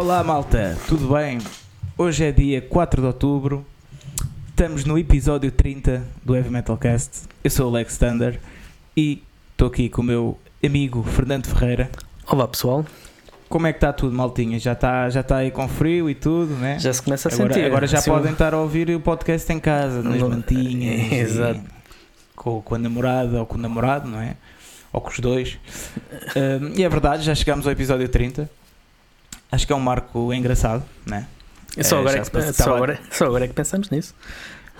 Olá malta, tudo bem? Hoje é dia 4 de outubro, estamos no episódio 30 do Heavy Metal Cast. Eu sou o Lex Thunder e estou aqui com o meu amigo Fernando Ferreira. Olá pessoal, Como é que está tudo, maltinha? Já está já tá aí com frio e tudo, né? já se começa a agora, sentir. agora já Assim, podem estar a ouvir o podcast em casa, nas mantinhas. Exato. Com, com a namorada ou com o namorado, não é? Ou com os dois. Ahm, e é verdade, já chegamos ao episódio 30. Acho que é um marco engraçado, né? Só, É, agora já é que, só, agora, só agora é que pensamos nisso.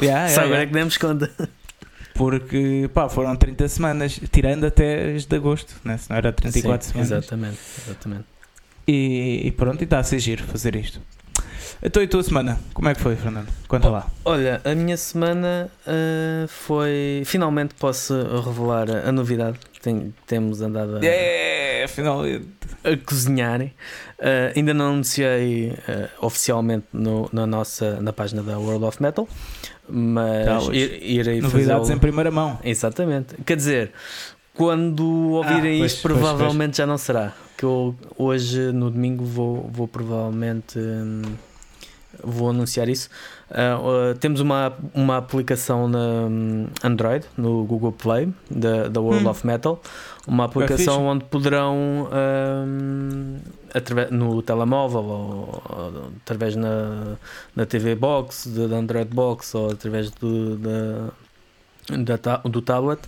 Yeah, só yeah, agora yeah. é que demos conta. Porque pá, foram 30 semanas, tirando até as de agosto, né? se não era 34 Sim, semanas. Exatamente, exatamente. E, e pronto, e está a ser giro fazer isto. Então e a tua semana? Como é que foi, Fernando? Conta lá. Olha, a minha semana ah, foi. Finalmente posso revelar a, novidade. Tem- temos andado a, É, afinal. A cozinhar. Ah, ainda não anunciei ah, oficialmente no- na nossa na página da World of Metal, mas Tá, ir- irei Novidades fazê-lo- em primeira mão. Exatamente. Quer dizer, quando ouvirem Ah, pois, isto, pois, provavelmente já não será. Que eu hoje, no domingo, vou, vou provavelmente hum, vou anunciar isso. Ah, ah, temos uma, uma aplicação na hum, Android, no Google Play, da, da World Hum. of Metal. Uma aplicação onde poderão, hum, através, no telemóvel ou, ou através na, na TV Box, da Android Box ou através do, da, da do tablet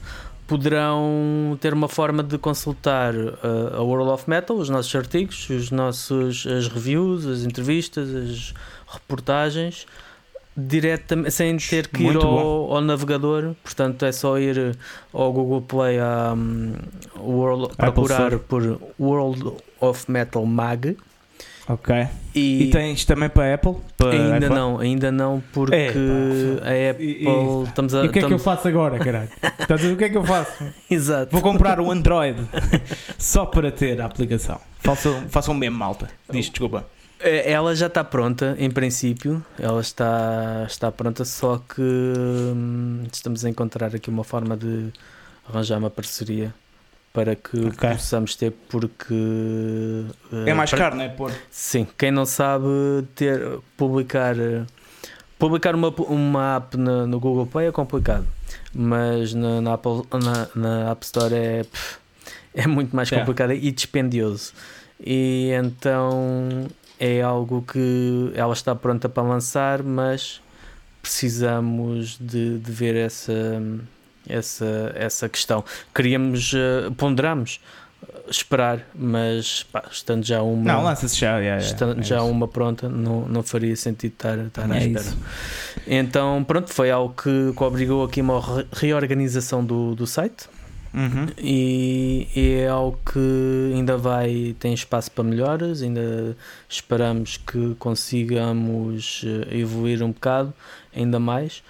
poderão ter uma forma de consultar uh, a World of Metal, os nossos artigos, os nossos, as reviews, as entrevistas, as reportagens, diretamente, sem ter que ir Muito ao, ao navegador. Portanto, é só ir ao Google Play a um, World, procurar por World of Metal Mag. Ok. E, E, tens também para Apple? Para ainda não, ainda não, porque É, a Apple E- e- estamos a. E o que é que eu faço agora, caralho? Estás o que é que eu faço? Exato. Vou comprar um Android só para ter a aplicação. Façam, façam mesmo, malta. Diz, desculpa. É, Ela já está pronta, em princípio. Ela está, está pronta, só que hum, estamos a encontrar aqui uma forma de arranjar uma parceria para que Ok. possamos ter, porque. É eh, mais para- caro, não é? Pôr. Sim, quem não sabe ter, publicar, publicar uma, uma app na- no Google Play é complicado, mas na, na Apple, na, na App Store é, é muito mais É. complicado e dispendioso. E então é algo que ela está pronta para lançar, mas precisamos de, de ver essa, essa, essa questão. Queríamos, eh, ponderamos esperar, mas pá, estando já uma. Não, lança-se já. já, já. Estando É já isso. uma pronta, não, não faria sentido estar, estar à É espera. isso. Então, pronto, foi algo que, que obrigou aqui uma re- reorganização do, do site Uhum. e, e é algo que ainda vai, tem espaço para melhoras, ainda esperamos que consigamos eh, evoluir um bocado, ainda mais.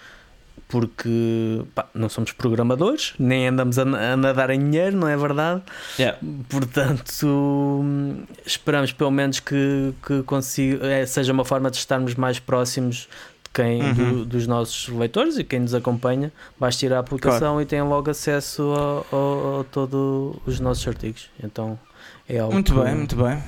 Porque pá, não somos programadores, nem andamos a, a nadar em dinheiro, não é verdade? Yeah. Portanto, hum, esperamos pelo menos que, que consiga, é, seja uma forma de estarmos mais próximos quem, Uhum. do- dos nossos leitores e quem nos acompanha. Basta ir à aplicação e tem logo acesso a, a- a todos os nossos artigos. Então é algo Muito que- bem, muito bem.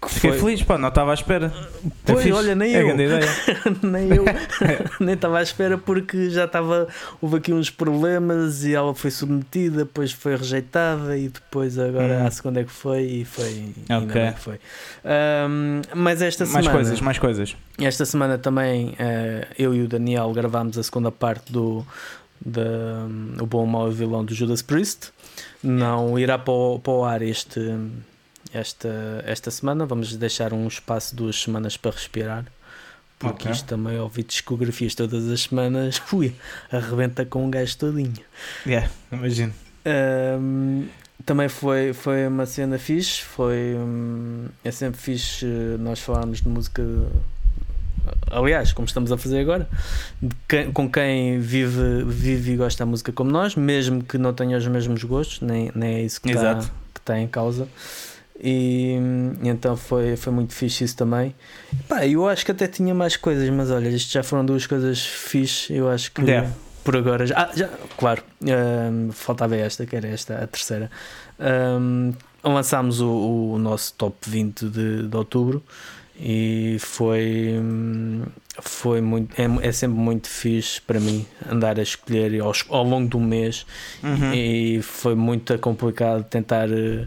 Que Fiquei foi- feliz, pá, não estava à espera. É Pois, fixe. olha, nem é eu. grande ideia. nem eu nem estava à espera porque já estava houve aqui uns problemas e ela foi submetida depois foi rejeitada e depois agora Hum. a segunda é que foi e foi Ok. que foi Ahm, mas esta mais semana coisas, mais coisas. esta semana também eh, eu e o Daniel gravámos a segunda parte do da, o bom mau e vilão do Judas Priest não irá para o, para o ar este esta, esta semana vamos deixar um espaço duas semanas para respirar porque Ok. isto também ouvir discografias todas as semanas ui, arrebenta com um gajo todinho Yeah, imagino. Ahm, também foi, foi uma cena fixe. Foi, hum, é sempre fixe eh, nós falarmos de música. Aliás, como estamos a fazer agora, quem- com quem vive, vive e gosta da música como nós, mesmo que não tenha os mesmos gostos, nem, nem é isso que está que tá em causa. E, hum, então foi, foi muito fixe isso também. Pá, eu acho que até tinha mais coisas, mas olha, isto já foram duas coisas fixe. Eu acho que Yeah. por agora já, ah, já claro, hum, faltava esta, que era esta, a terceira. Hum, lançámos o, o nosso top 20 de, de outubro e foi foi muito é, é sempre muito fixe para mim andar a escolher ao, ao longo do mês Uhum. e foi muito complicado tentar eh,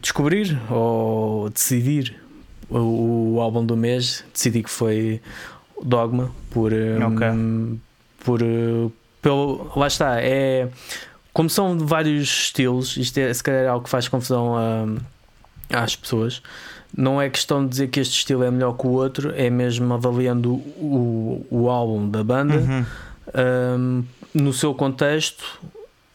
descobrir ou decidir o, o álbum do mês decidi que foi Dogma por eh, Ok. por eh, pelo lá está é como são vários estilos isto é se calhar algo que faz confusão a, às pessoas não é questão de dizer que este estilo é melhor que o outro é mesmo avaliando o, o álbum da banda Uhum. um, no seu contexto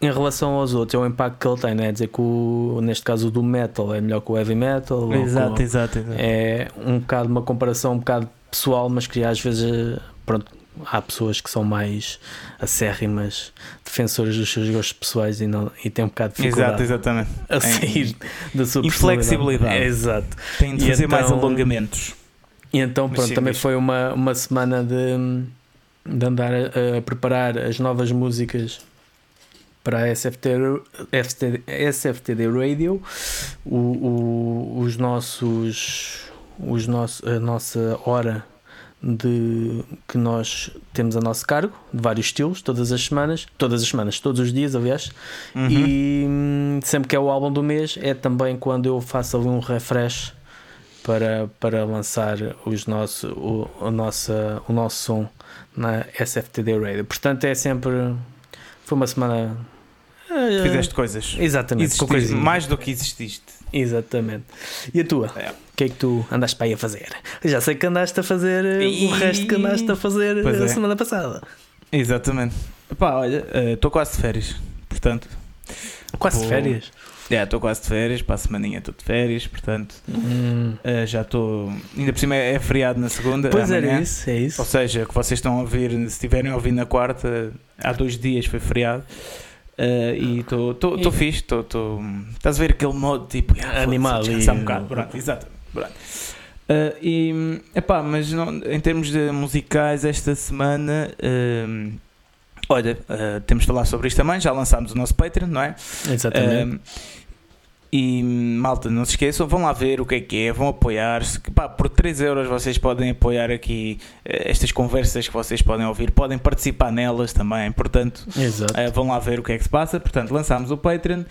em relação aos outros, é o impacto que ele tem, não é dizer que o, neste caso o do metal é melhor que o heavy metal, Exato, com- exato, exato. é um bocado uma comparação um bocado pessoal, mas que às vezes pronto, há pessoas que são mais acérrimas defensoras dos seus gostos pessoais e, não, e têm um bocado de Exato, dificuldade exatamente. a sair da sua Inflexibilidade. É, exato. Tem de fazer mais então- alongamentos. E então, pronto, sim, também foi uma, uma semana de, de andar a, a preparar as novas músicas para a SFT, SFT, SFTD Radio, o, o- os nossos, os nossos, a nossa hora de que nós temos a nosso cargo, de vários estilos, todas as semanas, todas as semanas, todos os dias, aliás, Uhum. e hum, sempre que é o álbum do mês, é também quando eu faço ali um refresh para, para lançar os nosso, o, a nossa, o nosso som na SFTD Radio. Portanto, é sempre. Foi uma semana. Eh, Fizeste coisas. Exatamente, Exististe, coisinhas. mais do que exististe. Exatamente. E a tua? É. O que é que tu andaste para aí a fazer? Já sei que andaste a fazer eh, Ih. o resto que andaste a fazer Pois a é. semana passada. Exatamente. Epá, olha, estou quase de férias. Portanto, Quase de Vou- férias. estou quase de férias. Para a semaninha estou de férias. Portanto, Hum. eh, já estou. Ainda por cima é é feriado na segunda. Pois amanhã. era isso, é isso. Ou seja, que vocês estão a ouvir, se estiverem a ouvir na quarta, há dois dias foi feriado. Eh, e estou fixe, estou. Estás a ver aquele modo tipo ah, Animal e- um bocado. Pronto, exato. Pronto. Eh, e epá, mas não, em termos de musicais, esta semana. eh, olha, eh, temos de falar sobre isto também. Já lançámos o nosso Patreon, não é? Exatamente. E malta, não se esqueçam, vão lá ver o que é que é, vão apoiar-se. pá, Por 3 euros vocês podem apoiar aqui eh, estas conversas que vocês podem ouvir, podem participar nelas também. Portanto, eh, vão lá ver o que é que se passa. Portanto, lançámos o Patreon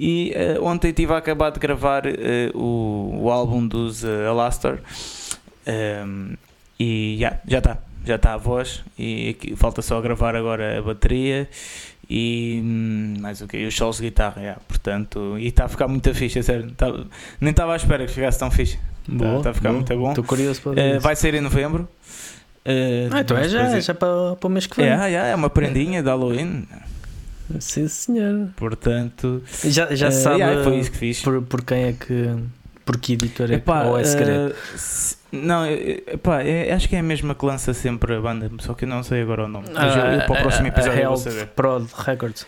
e eh, ontem estive a acabar de gravar eh, o, o álbum dos uh, Alastor. Um, e já já está, já está a voz. E aqui, falta só gravar agora a bateria e hum, mais o que? Os solos de guitarra. já. Portanto, e está a ficar muito fixe, a sério. Tá- nem estava à espera que ficasse tão fixe. Boa, tá a ficar boa. muito bom. Estou curioso para ver. Isso. vai sair em novembro. Eh, Ah, então é já, depois já para, para o mês que vem. É, é, é uma prendinha de Halloween. Sim, senhor. Portanto, Já, já eh, sabe yeah, foi isso que fiz. por, por quem é que. Por que editora é Epá, ou é segredo? eh, se- não, eh, epá, é- acho que é a mesma que lança sempre a banda, só que eu não sei agora o nome. Mas eu, eu para o próximo episódio eu vou saber. Prod Records.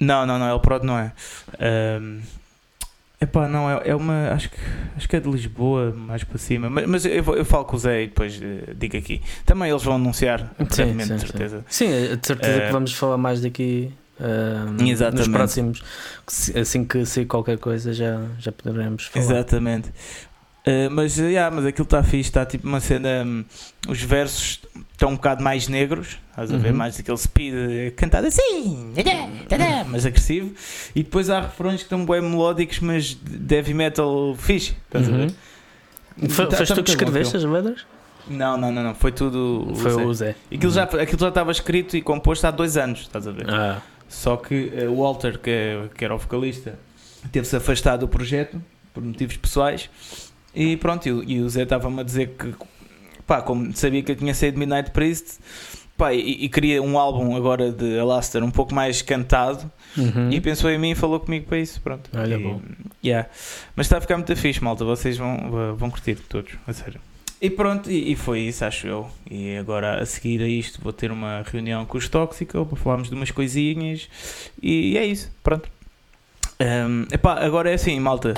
Não, não, não, El Prod não é. Ahm, epá, não, é, é uma. Acho que, acho que é de Lisboa, mais para cima. Mas, mas eu, eu falo com o Zé e depois eh, digo aqui. Também eles vão anunciar, sim, de sim. certeza. Sim, é de certeza Eh, que vamos falar mais daqui. Nos Exatamente. próximos, se- assim que sair qualquer coisa, já, já poderemos falar. Exatamente. Uh, mas, uh, yeah, mas aquilo está fixe, está tipo uma cena. hum, os versos estão um bocado mais negros, estás a ver? Uhum. Mais aquele speed uh, cantado assim, mais agressivo. E depois há refrões que estão bem melódicos, mas de heavy metal fixe, estás a Uhum. ver? Foi, Tá- foste tá tu que escreveste as letras? Não, não, não, não, foi tudo. Foi Zé. o Zé. Aquilo, já, aquilo já estava escrito e composto há dois anos, estás a ver? Ah, Só que uh, o Walter, que, é- que era o vocalista, teve-se afastado do projeto por motivos pessoais. E pronto, e, o- Zé estava-me a dizer que, pá, como sabia que eu tinha saído Midnight Priest, pá, e, e queria um álbum agora de Alastair um pouco mais cantado. uhum. E pensou em mim e falou comigo para isso. Pronto. Olha, E, bom. yeah. Mas está a ficar muito fixe, malta. Vocês vão, vão curtir todos, a sério. E pronto, e, e foi isso, acho eu. E agora a seguir a isto vou ter uma reunião com os Tóxico para falarmos de umas coisinhas. E é isso, pronto. Um, epá, agora é assim, malta.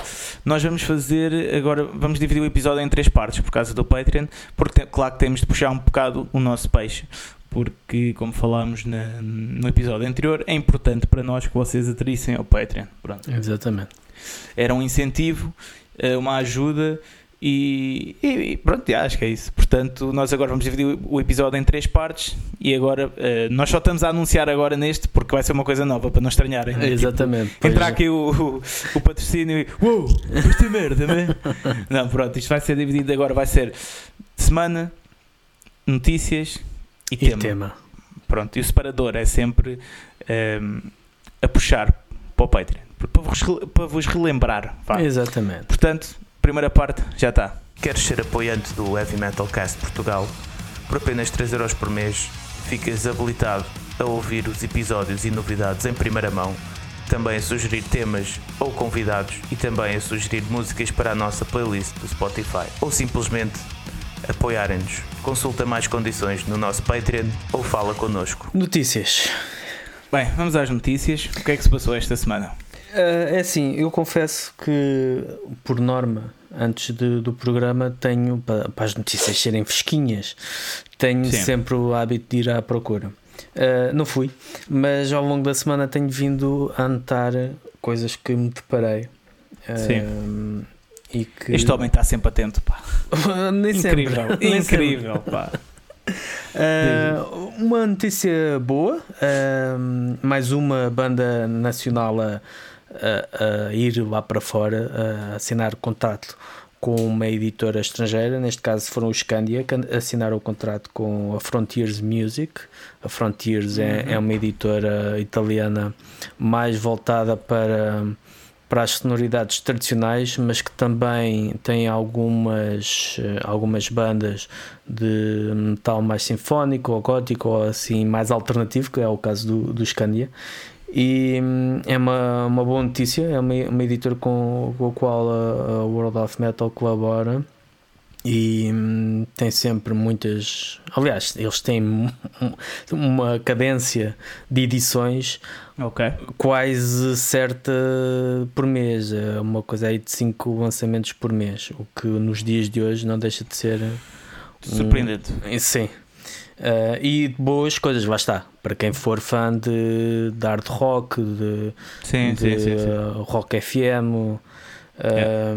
Nós vamos fazer. Agora vamos dividir o episódio em três partes por causa do Patreon. Porque, claro, que temos de puxar um bocado o nosso peixe. Porque, como falámos na- no episódio anterior, é importante para nós que vocês aderissem ao Patreon. Pronto Exatamente. era um incentivo uh, uma ajuda. E, e, pronto, acho que é isso. Portanto, nós agora vamos dividir o episódio em três partes e agora uh, nós só estamos a anunciar agora neste porque vai ser uma coisa nova para não estranharem. Né? Exatamente. Tipo, entrar aqui o, o, o, patrocínio e uou, isto é merda, né? não, pronto, isto vai ser dividido agora, vai ser semana, notícias e, e tema. tema. Pronto, e o separador é sempre um, ehm, a puxar para o Patreon para vos, para vos relembrar. Vá. Exatamente. Portanto, primeira parte já está. Queres ser apoiante do Heavy Metal Cast Portugal? Por apenas 3€ por mês, ficas habilitado a ouvir os episódios e novidades em primeira mão, também a sugerir temas ou convidados e também a sugerir músicas para a nossa playlist do Spotify ou simplesmente apoiarem-nos. Consulta mais condições no nosso Patreon ou fala connosco. Notícias. Bem, vamos às notícias. O que é que se passou esta semana? Uh, é assim, eu confesso que, por norma, antes de, do programa, tenho, para, para, as notícias serem fresquinhas, tenho Sim. sempre o hábito de ir à procura. Uh, não fui, mas ao longo da semana tenho vindo a anotar coisas que me deparei. Uh, Sim. E que... Este homem está sempre atento, pá. Nem incrível, sempre. incrível, pá. Uh, uma notícia boa, uh, mais uma banda nacional a, a, a ir lá para fora a assinar contrato com uma editora estrangeira, neste caso foram os Scandia, que assinaram o contrato com a Frontiers Music. A Frontiers é, uhum. é, é uma editora italiana mais voltada para, para as sonoridades tradicionais, mas que também tem algumas, algumas bandas de metal mais sinfónico ou gótico ou assim mais alternativo, que é o caso do, do Scandia. E hum, é uma, uma boa notícia, é uma, uma editora com, com a qual a, a World of Metal colabora e hum, tem sempre muitas. Aliás, eles têm uma cadência de edições okay. quase certa por mês, é uma coisa aí de 5 lançamentos por mês, o que nos dias de hoje não deixa de ser. Surpreendente. Um, sim, Uh, e boas coisas, lá está. Para quem for fã de, de hard rock, de, sim, de sim, sim. Uh, rock FM, é,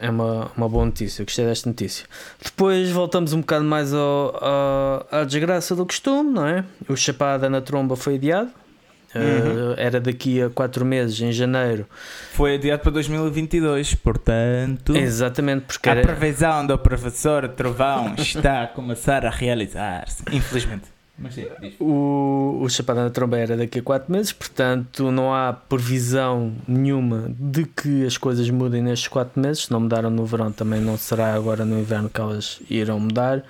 é uma, uma boa notícia. Eu gostei desta notícia. Depois voltamos um bocado mais ao, ao, à desgraça do costume, não é? O Chapada na Tromba foi adiado. Uhum. Uh, era daqui a 4 meses, em janeiro. Foi adiado para 2022, portanto. Exatamente, porque a era... previsão do professor Trovão está a começar a realizar-se, infelizmente. Mas sim, o, o Chapada na Tromba era daqui a 4 meses, portanto não há previsão nenhuma de que as coisas mudem nestes 4 meses. Se não mudaram no verão, também não será agora no inverno que elas irão mudar.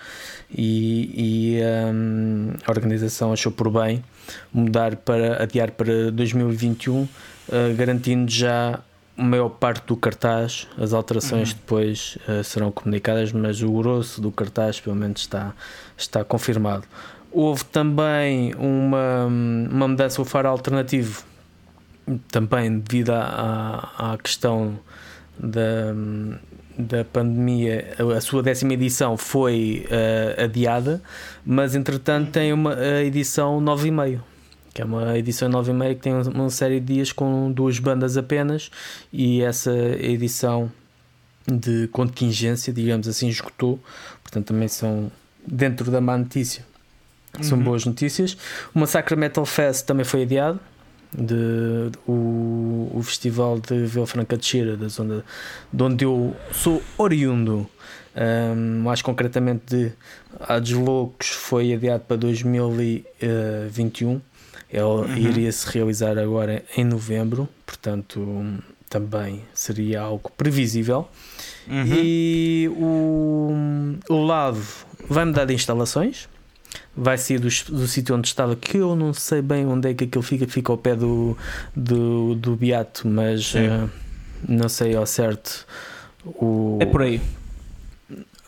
E, e um, a organização achou por bem mudar para adiar para 2021, uh, garantindo já a maior parte do cartaz. As alterações uhum. depois uh, serão comunicadas, mas o grosso do cartaz, pelo menos, está, está confirmado. Houve também uma, uma mudança, o faro alternativo, também devido à, à questão da, da pandemia, a sua décima edição foi uh, adiada, mas entretanto tem uma a edição 9,5 que é uma edição 9,5 que tem uma série de dias com duas bandas apenas e essa edição de contingência, digamos assim, esgotou, portanto também são dentro da má notícia. São uhum. boas notícias. O Massacre Metal Fest também foi adiado, de, o, o festival de Vilfranca de Xira, da zona de onde eu sou oriundo, um, mais concretamente de Ados Loucos, foi adiado para 2021. Ele uhum. iria se realizar agora em novembro, portanto, também seria algo previsível. Uhum. E o, o lado vai mudar de instalações vai sair do, do sítio onde estava, que eu não sei bem onde é que aquilo fica, fica ao pé do, do, do Beato, mas uh, não sei ao certo o, é por aí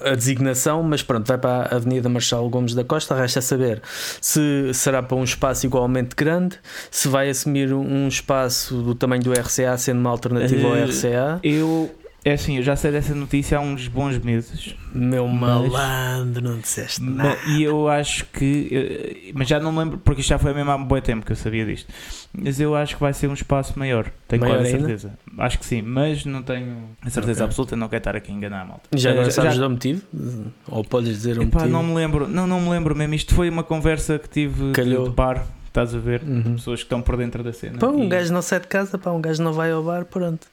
a designação, mas pronto, vai para a Avenida Marshal Gomes da Costa. Resta saber se será para um espaço igualmente grande, se vai assumir um espaço do tamanho do RCA, sendo uma alternativa uh, ao RCA. Eu É assim, eu já sei dessa notícia há uns bons meses. Meu Mas- malandro, não disseste nada. E eu acho que. Mas já não lembro, porque isto já foi mesmo há um bom tempo que eu sabia disto. Mas eu acho que vai ser um espaço maior. Tenho Maior quase a ainda? certeza. Acho que sim, mas não tenho a certeza Ok. absoluta. Não quero estar aqui a enganar a malta. Já Eh, agora sabes já- do motivo? Ou podes dizer o Epá, motivo? não me lembro, não, não me lembro mesmo. Isto foi uma conversa que tive Calhou. de par, estás a ver? Uhum. Pessoas que estão por dentro da cena. Pá, um E- gajo não sai de casa, pá, um gajo não vai ao bar, pronto.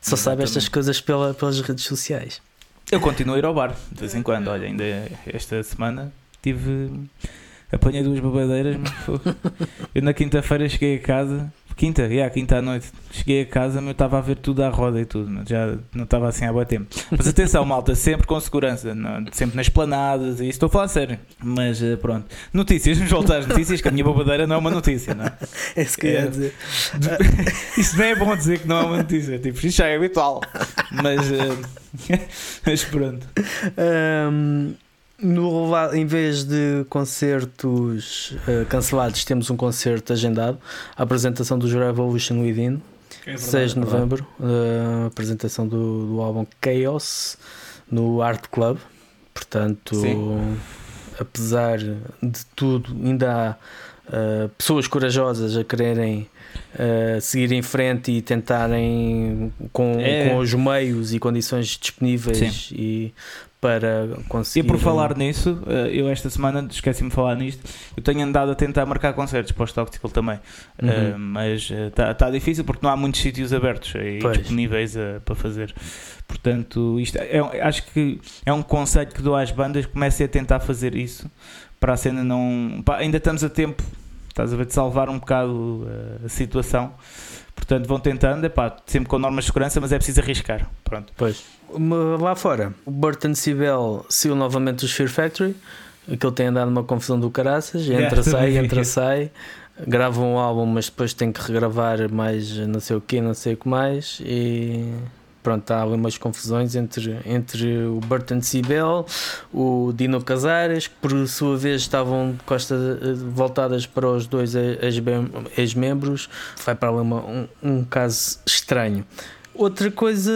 Só sabe estas coisas pela, pelas redes sociais. Eu continuo a ir ao bar de vez em quando. Olha, ainda esta semana tive. Apanhei duas babadeiras, mas foi- eu na quinta-feira cheguei a casa. Quinta, yeah, quinta à noite. Cheguei a casa, mas eu estava a ver tudo à roda e tudo, já não estava assim há bom tempo. Mas atenção, malta, sempre com segurança, não- sempre nas planadas, e isso estou a falar sério. Mas eh, pronto. Notícias, vamos voltar às notícias, que a minha babadeira não é uma notícia, não é? É isso que eu ia É. dizer. Isso nem é bom dizer que não é uma notícia, tipo, isto já é habitual. Mas, eh, mas pronto. Ahm, no em vez de concertos eh, cancelados, temos um concerto agendado. A apresentação dos Revolution Within, É 6 de novembro. eh, a apresentação do, do álbum Chaos no Art Club. Portanto, Sim. apesar de tudo, ainda há eh, pessoas corajosas a quererem. eh, seguir em frente e tentarem com, É. com os meios e condições disponíveis e para E conseguir por falar nisso, eh, eu esta semana esqueci-me de falar nisto. Eu tenho andado a tentar marcar concertos para Toxical também, Uhum. Eh, mas está tá difícil porque não há muitos sítios abertos e Pois. disponíveis eh, para fazer. Portanto, isto é, acho que é um conselho que dou às bandas comecem a tentar fazer isso para a cena não. pá, ainda estamos a tempo, estás a ver, de salvar um bocado eh, a situação. Portanto, vão tentando, epá, sempre com normas de segurança, mas é preciso arriscar. Pronto. Pois. Lá fora, o Burton Sibel saiu novamente do Sphere Factory. Aquilo tem andado uma confusão do caraças. Entra, Yeah, sai, entra, sai. Grava um álbum, mas depois tem que regravar mais não sei o que, não sei o que mais. E pronto, há ali umas confusões entre, entre o Burton Sibel, o Dino Casares, que por sua vez estavam de costas eh, voltadas para os dois ex-mem- ex-membros. Vai para ali uma- um, um caso estranho. Outra coisa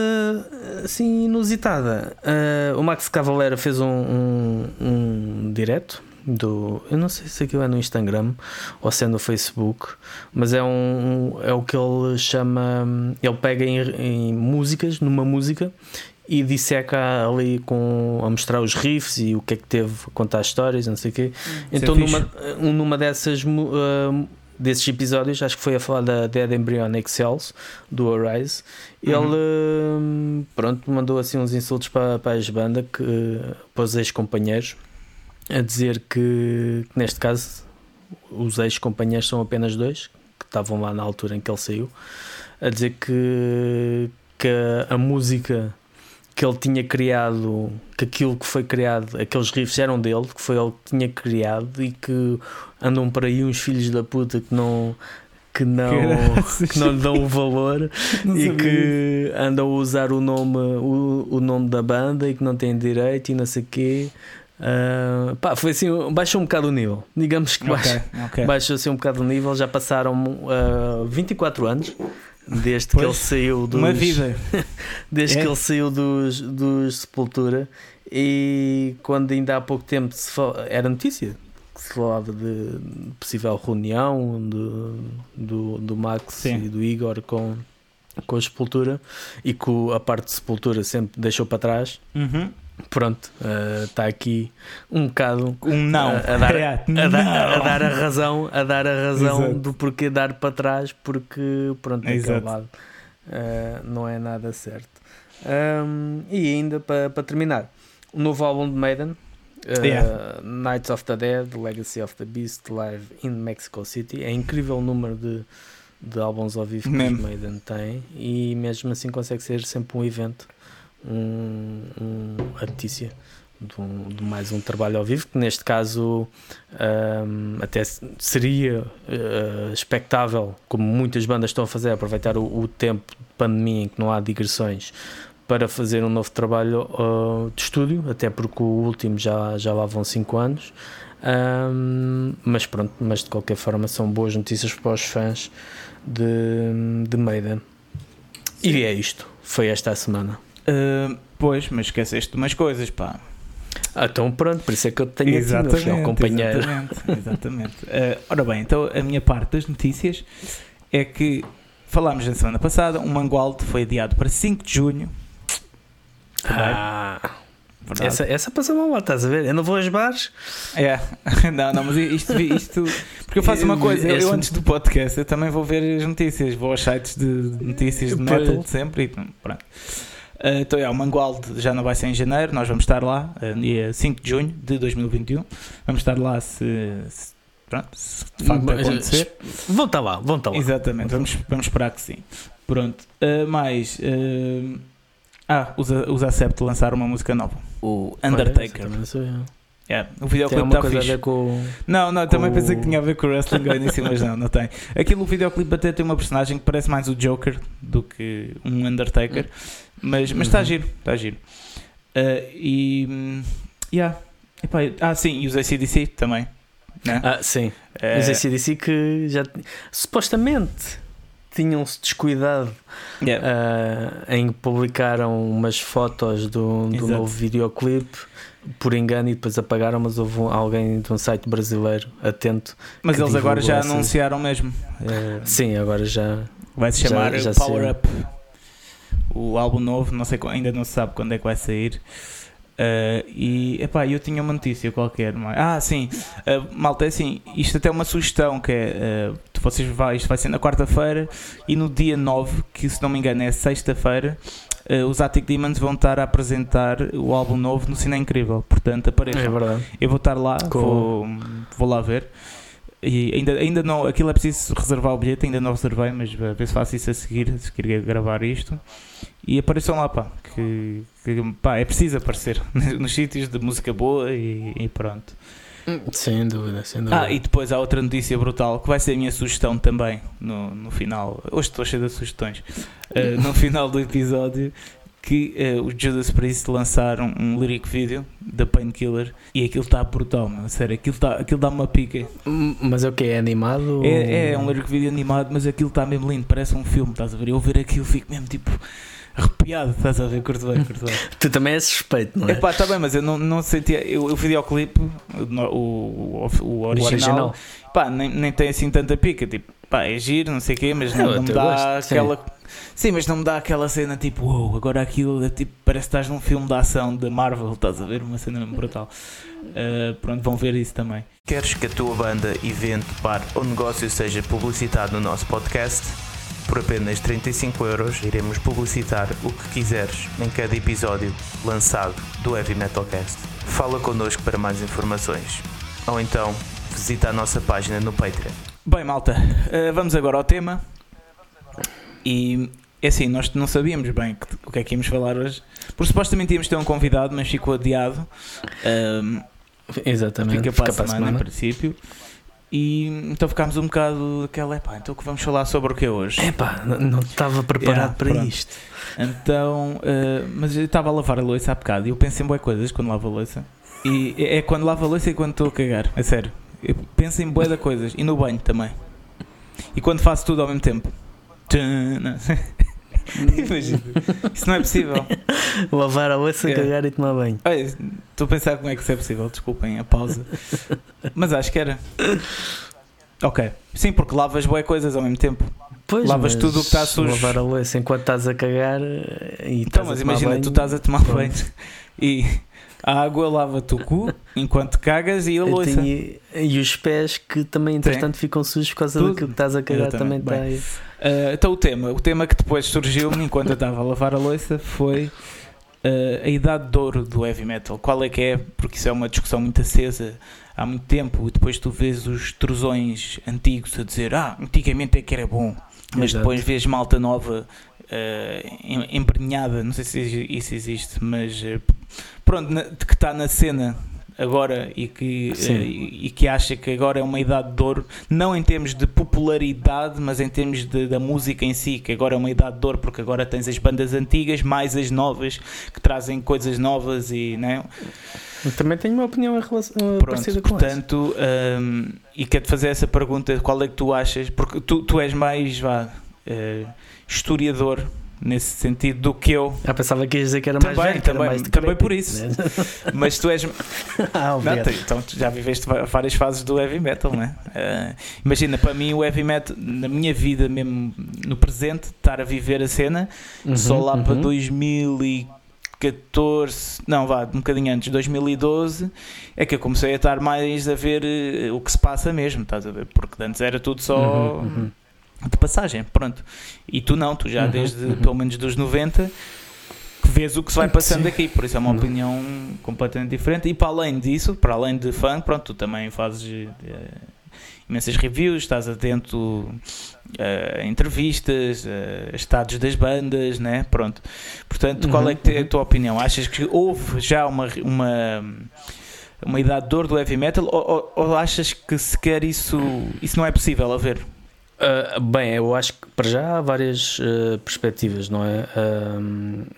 assim inusitada, eh, o Max Cavalera fez um, um, um direto do. Eu não sei se aquilo é no Instagram ou se é no Facebook, mas é um é o que ele chama. Ele pega em, em músicas, numa música. E disseca ali com a mostrar os riffs e o que é que teve a contar histórias, não sei o quê. Então, é numa, um- numa dessas ah, desses episódios, acho que foi a falar da Dead Embryonic Cells do Arise. Ele hum, pronto, mandou assim uns insultos para, para as bandas, que, para os ex-companheiros, a dizer que, que neste caso os ex-companheiros são apenas dois, que estavam lá na altura em que ele saiu, a dizer que, que a, a música que ele tinha criado, que aquilo que foi criado, aqueles riffs eram dele, que foi ele que tinha criado e que andam por aí uns filhos da puta que não que não, que não lhe dão o valor Não e sabia que andam a usar o nome, o, o nome da banda e que não têm direito e não sei o quê. Ah, pá, foi assim, baixou um bocado o nível. Digamos que baixou, Ok, ok. baixou assim um bocado o nível. Já passaram ah, 24 anos desde que Pois, ele saiu dos, Uma vida. desde É. que ele saiu dos, dos Sepultura e quando ainda há pouco tempo se fal- era notícia que se falava de possível reunião do, do, do Max Sim. e do Igor com, com a Sepultura e que a parte de Sepultura sempre deixou para trás. Uhum. Pronto, está aqui um bocado Um não. a, a dar, É, a, dar, a não. dar a razão, a dar a razão Exato. do porquê dar para trás, porque pronto, Exato. lado eh, não é nada certo. Ahm, e ainda para para terminar, o novo álbum de Maiden, eh, Yeah. Knights of the Dead, Legacy of the Beast, Live in Mexico City. É incrível o número de, de álbuns ao vivo que Mesmo. os Maiden tem e mesmo assim consegue ser sempre um evento, um, um, a notícia de, um- de mais um trabalho ao vivo, que neste caso até se- seria eh, expectável, como muitas bandas estão a fazer, aproveitar o, o tempo de pandemia em que não há digressões para fazer um novo trabalho ah, de estúdio, até porque o último já, já lá vão 5 anos. Ahm, mas pronto, mas de qualquer forma são boas notícias para os fãs de, de Maiden. E é isto, foi esta a semana. Uh, pois, mas esqueceste de umas coisas, pá. Ah, então pronto, por isso é que eu tenho aqui meu companheiro. Exatamente, exatamente. Uh, ora bem, então a minha parte das notícias é que falámos na semana passada, o Mangualde foi adiado para 5 de junho. Ah, essa, essa passou mal, estás a ver? Eu não vou aos bares. É, não, não, mas isto, isto porque eu faço uma coisa, eu, eu antes do podcast eu também vou ver as notícias, vou aos sites de notícias de metal sempre e pronto. Uh, então, é, o Mangualde já não vai ser em janeiro, nós vamos estar lá, uh, dia 5 de junho de 2021. Vamos estar lá se, se, pronto, se de facto acontecer. Vão estar lá, vão estar lá. Exatamente, vamos, vamos esperar que sim. Pronto, uh, mais. Uh, ah, os, os Acept lançaram uma música nova. O Undertaker. Yeah, o videoclipe está fixe. Com... Não, não, também com... pensei que tinha a ver com o wrestling ao início, mas não, não tem. Aquilo, o videoclipe até tem uma personagem que parece mais o Joker do que um Undertaker, mas, mas está uhum. giro, está giro. Uh, e. Yeah. Epá, ah, sim, e os ACDC também. Né? Ah, sim. Uh, os ACDC que já. Supostamente tinham-se descuidado yeah. uh, em que publicaram umas fotos do, do novo videoclipe por engano e depois apagaram, mas houve alguém de um site brasileiro atento. Mas eles agora já essa... anunciaram mesmo. É... Sim, agora já. Vai se chamar já, já Power Up. O álbum novo, não sei, ainda não se sabe quando é que vai sair. Uh, e epá, eu tinha uma notícia qualquer. Mas... Ah, sim, uh, malta, é assim, isto até é uma sugestão que é uh, vocês vai, isto vai ser na quarta-feira e no dia 9, que se não me engano é sexta-feira, uh, os Attic Demons vão estar a apresentar o álbum novo no Cine Incrível. Portanto, apareçam. É verdade. Eu vou estar lá, vou, vou lá ver. E ainda, ainda não, aquilo é preciso reservar o bilhete, ainda não reservei, mas a ver se faço isso a seguir, se queria gravar isto. E apareçam lá, pá, que, que pá, é preciso aparecer nos sítios de música boa e, e pronto. Sem dúvida, sem dúvida. Ah, e depois há outra notícia brutal que vai ser a minha sugestão também no, no final. Hoje estou cheio de sugestões. Uh, no final do episódio, que uh, os Judas Priest lançaram um lyric video da Painkiller e aquilo está brutal, mano. Sério, aquilo, tá, aquilo dá uma pica. Mas é o que? É animado? É, é um lyric video animado, mas aquilo está mesmo lindo, parece um filme, estás a ver? Eu ver aquilo fico mesmo tipo arrepiado, estás a ver? Curto bem, curto bem. tu também és suspeito, não é? Epá, está bem, mas eu não, não sentia. Eu, o videoclipe, o, o, o, original, o original. Pá, nem, nem tem assim tanta pica. Tipo, pá, é giro, não sei o quê, mas não, não me dá gosto, aquela. Sim. sim. mas não me dá aquela cena tipo, wow, agora aquilo é, tipo, parece que estás num filme de ação da Marvel, estás a ver? Uma cena brutal. Uh, pronto, vão ver isso também. Queres que a tua banda, evento, bar ou negócio seja publicitado no nosso podcast? Por apenas 35 euros iremos publicitar o que quiseres em cada episódio lançado do Heavy Metal Cast. Fala connosco para mais informações. Ou então visita a nossa página no Patreon. Bem, malta, uh, vamos agora ao tema. E é assim, nós não sabíamos bem o que é que íamos falar hoje. Porque supostamente íamos ter um convidado, mas ficou adiado. Um, Exatamente. Fica para, fica a, semana, semana, a princípio. E então ficámos um bocado aquela, epá, então que vamos falar sobre o que é hoje? Epá, não estava preparado yeah, para pronto. isto. Então, uh, mas eu estava a lavar a louça há bocado e eu penso em boas coisas quando lavo a louça. E é quando lavo a louça e quando estou a cagar, é sério. Eu penso em boas coisas e no banho também. E quando faço tudo ao mesmo tempo. Imagina, isso não é possível. Lavar a louça, é. cagar e tomar banho. Estou a pensar como é que isso é possível, desculpem a pausa. Mas acho que era. Ok. Sim, porque lavas boas coisas ao mesmo tempo. Pois, lavas tudo o que está sujo. Lavar a louça enquanto estás a cagar e então, mas imagina, banho, tu estás a tomar banho e a água lava-te o cu enquanto cagas e a louça. Tenho, e os pés que também, entretanto, Sim. ficam sujos por causa Tudo. daquilo que estás a cagar também está aí. Uh, então o tema, o tema que depois surgiu-me enquanto eu estava a lavar a louça foi a idade de ouro do heavy metal. Qual é que é? Porque isso é uma discussão muito acesa há muito tempo. E depois tu vês os trusões antigos a dizer ah, antigamente é que era bom. Mas Exato. depois vês malta nova uh, embrenhada, não sei se isso existe, mas uh, pronto, na, que está na cena agora e que, uh, e, e, que acha que agora é uma idade de ouro, não em termos de popularidade, mas em termos de, da música em si, que agora é uma idade de ouro, porque agora tens as bandas antigas mais as novas que trazem coisas novas e não é? Também tenho uma opinião em relação, Pronto, parecida com portanto, um, e quero-te fazer essa pergunta: qual é que tu achas? Porque tu, tu és mais vá, uh, historiador nesse sentido do que eu. Ah, pensava que ias dizer que era Também, mais velho, também, mais também por isso. né? Mas tu és. ah, Não, tu- então tu já viveste várias fases do heavy metal, não é? Eh, imagina, para mim o heavy metal, na minha vida mesmo, no presente, estar a viver a cena, Uhum, só lá para uhum. 2014, não vá, um bocadinho antes, 2012, é que eu comecei a estar mais a ver eh, o que se passa mesmo, estás a ver? Porque antes era tudo só Uhum, uhum. De passagem, pronto. E tu não, tu já Uhum, desde uhum. pelo menos dos 90 que vês o que se vai passando Sim. aqui, por isso é uma Uhum. opinião completamente diferente. E para além disso, para além de fã, pronto, tu também fazes eh, imensas reviews, estás atento eh, a entrevistas, eh, a estados das bandas, né? Pronto. Portanto, qual é que é a Uhum, tua opinião? Achas que houve já uma, uma, uma idade de ouro do heavy metal ou, ou- ou achas que sequer isso, isso não é possível a Ah, bem, eu acho que para já há várias ah, perspectivas, não é?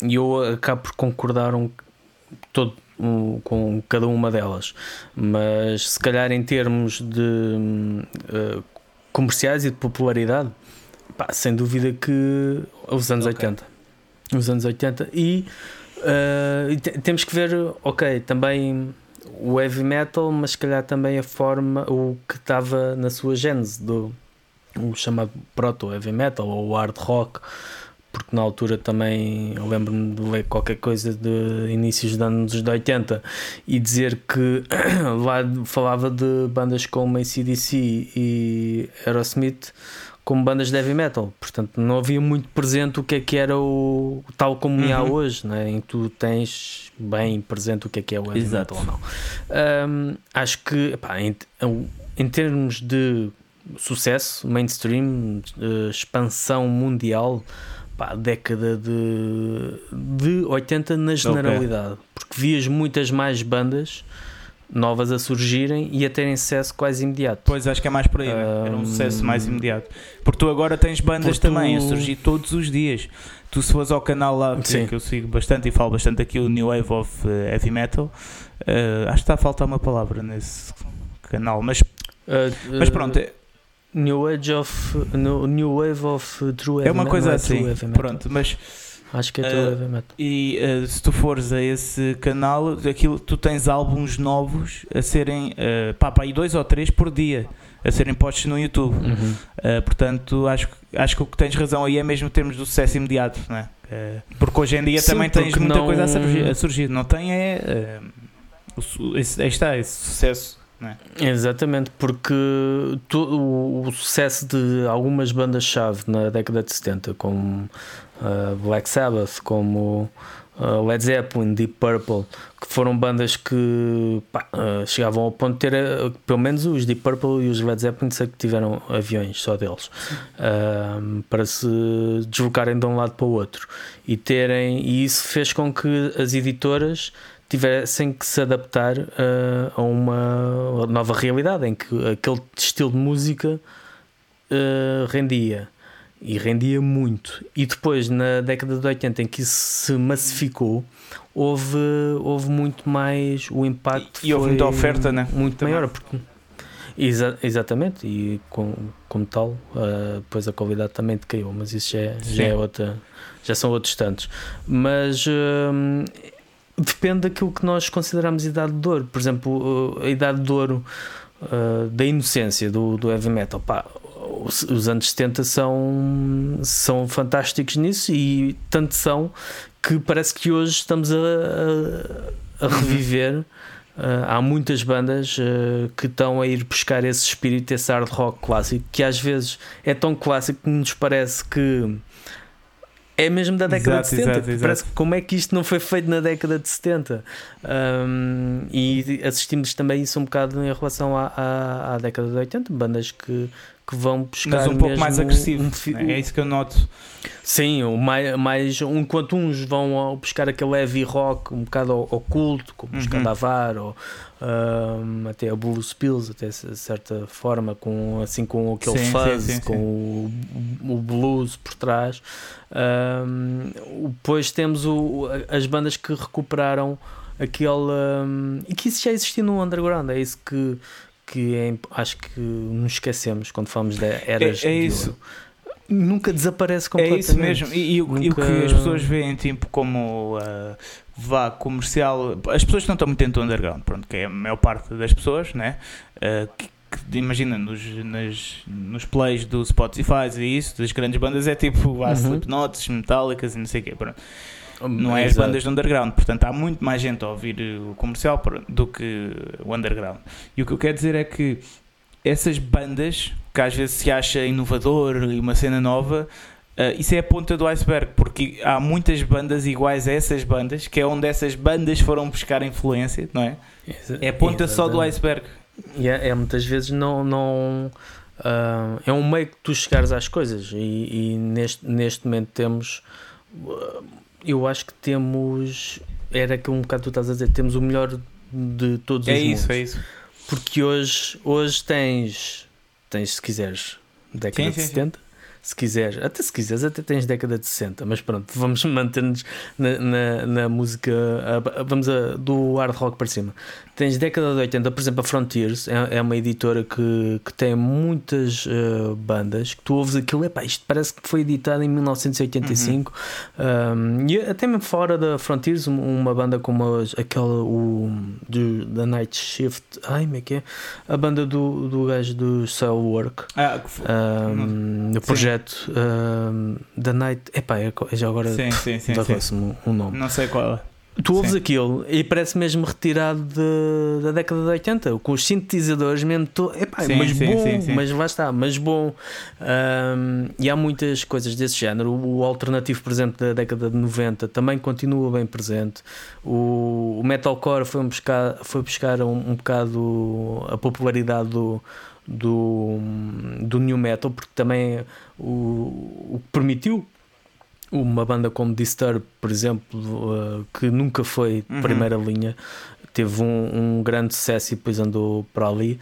E eu acabo por concordar um, todo, um, com cada uma delas, mas se calhar em termos de ah, comerciais e de popularidade, pá, sem dúvida que os anos Ok. 80. Os anos 80 e, ah, e te- temos que ver, ok, também o heavy metal, mas se calhar também a forma, o que estava na sua gênese do o chamado proto heavy metal ou hard rock, porque na altura também eu lembro-me de ler qualquer coisa de inícios dos anos 80 e dizer que lá falava de bandas como ACDC e Aerosmith como bandas de heavy metal, portanto não havia muito presente o que é que era o tal como há Uhum. hoje, né? em que tu tens bem presente o que é que é o heavy Exato. metal ou não. Ahm, acho que epá, em, em termos de sucesso, mainstream, eh, expansão mundial, pá, década de, de 80 na generalidade, porque vias muitas mais bandas novas a surgirem e a terem sucesso quase imediato. Pois acho que é mais por aí, né? era um sucesso mais imediato. Porque tu agora tens bandas Porque também a tu- surgir todos os dias. Tu se fores ao canal lá que, que eu sigo bastante e falo bastante aqui, o New Wave of eh, Heavy Metal, eh, acho que está a faltar uma palavra nesse canal, mas, Uh, mas uh, pronto, é, New Age of New Wave of True Heavy é uma coisa é assim, pronto, mas Acho que é True Uh, Heavy Metal. e eh, se tu fores a esse canal, aquilo, tu tens álbuns novos a serem, eh, pá, pá, aí dois ou três por dia, a serem postos no YouTube. Uhum. Uh, portanto, acho, que- acho que o que tens razão aí é mesmo termos do sucesso imediato, não é? Uh, porque hoje em dia Sim, também tens muita não- coisa a surgir, a surgir. Não tem é. uh, esse, aí está, esse sucesso. É? Exatamente, porque tu- o, sucesso de algumas bandas-chave na década de 70, como uh, Black Sabbath, como uh, Led Zeppelin, Deep Purple, que foram bandas que pá, uh, chegavam ao ponto de ter, pelo menos os Deep Purple e os Led Zeppelin, sei que tiveram aviões só deles, um, para se deslocarem de um lado para o outro e terem, e isso fez com que as editoras tivessem que se adaptar uh, a uma nova realidade em que aquele estilo de música uh, rendia e rendia muito. E depois, na década de 80, em que isso se massificou, houve, houve muito mais o impacto. E- e houve muita oferta, né? Muito Também. maior. Porque, Exa- exatamente, e com, como tal, uh, depois a qualidade também decaiu, mas isso já é, já é outra, já são outros tantos. Mas depende daquilo que nós consideramos idade de ouro. Por exemplo, a idade de ouro uh, da inocência do, do heavy metal. Pá, os, os anos 70 são, são fantásticos nisso e tanto são que parece que hoje estamos a, a, a reviver. Uh, há muitas bandas uh, que estão a ir buscar esse espírito, esse hard rock clássico, que às vezes é tão clássico que nos parece que é mesmo da década Exato, de 70. exato, exato. Parece que como é que isto não foi feito na década de 70? Um, e assistimos também isso um bocado em relação à, à, à década de 80, bandas que, que vão buscar Mas um pouco mais agressivo. um fi- né? É isso que eu noto. Sim, o mais, mais um, enquanto uns vão buscar aquele heavy rock um bocado oculto, como os Uhum. Candavar ou ahm, até a Blues Pills, até de certa forma, com, assim com aquele Sim, fuzz, sim, sim. com o, o blues por trás. Depois temos o, as bandas que recuperaram aquele. e que isso já existia no underground, é isso que, que é acho que nos esquecemos quando falamos de eras É- é de isso. ouro. nunca desaparece É completamente. isso mesmo. E, e o, e o que Nunca- as pessoas veem tipo como uh, vá comercial. As pessoas não estão muito dentro do underground, pronto, que é a maior parte das pessoas, né? Uh, que, que, imagina nos, nas, nos plays do Spotify e isso, das grandes bandas, é tipo há Uhum. Slipknots, Metallicas e não sei o quê. Pronto. Não é as bandas do underground, portanto há muito mais gente a ouvir uh, o comercial do que o underground. E o que eu quero dizer é que essas bandas, que às vezes se acha inovador e uma cena nova, uh, isso é a ponta do iceberg, porque há muitas bandas iguais a essas bandas, que é onde essas bandas foram buscar influência, não é? Exa- É a ponta só do iceberg. É, é muitas vezes não. não ah, é um meio que tu chegares às coisas e, e neste, neste momento temos. ah, eu acho que temos. Era que um bocado tu estás a dizer, temos o melhor de todos É os isso, mundos. é isso. Porque hoje, hoje tens, tens, se quiseres, década Sim, de sim, sim. 70. Se quiseres, até se quiseres, até tens década de 60, mas pronto, vamos manter-nos na, na, na música, a- vamos a, do hard rock para cima. Tens década de 80, por exemplo, a Frontiers é, é uma editora que, que tem muitas eh, bandas que tu ouves aquilo, epá, isto parece que foi editado em 1985. Um, e até mesmo fora da Frontiers, um- uma banda como as- aquela, o do, da Night Shift, ai, como é que é? A banda do, do gajo do Cell Work. Ah, Um, no projeto um, da Night, epá, é já agora sim, sim, sim, sim. um nome. Não sei qual é. Tu ouves Sim. aquilo e parece mesmo retirado de- da década de 80, com os sintetizadores mesmo. To... Epá, Sim, mas sim, bom, mas lá está, mas bom. Um, e há muitas coisas desse género. O alternativo, por exemplo, da década de 90 também continua bem presente. O, o metalcore foi um buscar, foi buscar um, um bocado a popularidade do. Do, do new metal, porque também o, o que permitiu uma banda como Disturb, por exemplo, uh, que nunca foi Uhum. primeira linha, teve um, um grande sucesso e depois andou para ali,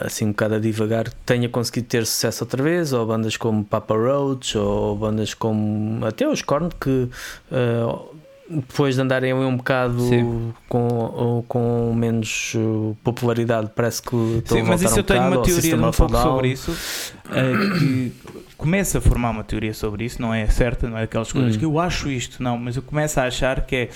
assim um bocado a divagar, tenha conseguido ter sucesso outra vez, ou bandas como Papa Roach, ou bandas como até os Korn, que uh, depois de andarem um bocado Sim. com, com menos uh, popularidade, parece que estão Sim, mas isso eu tenho uma teoria um pouco sobre isso. eh, que começo a formar uma teoria sobre isso, não é certa, não é aquelas coisas Hum. que eu acho isto, não, mas eu começo a achar que é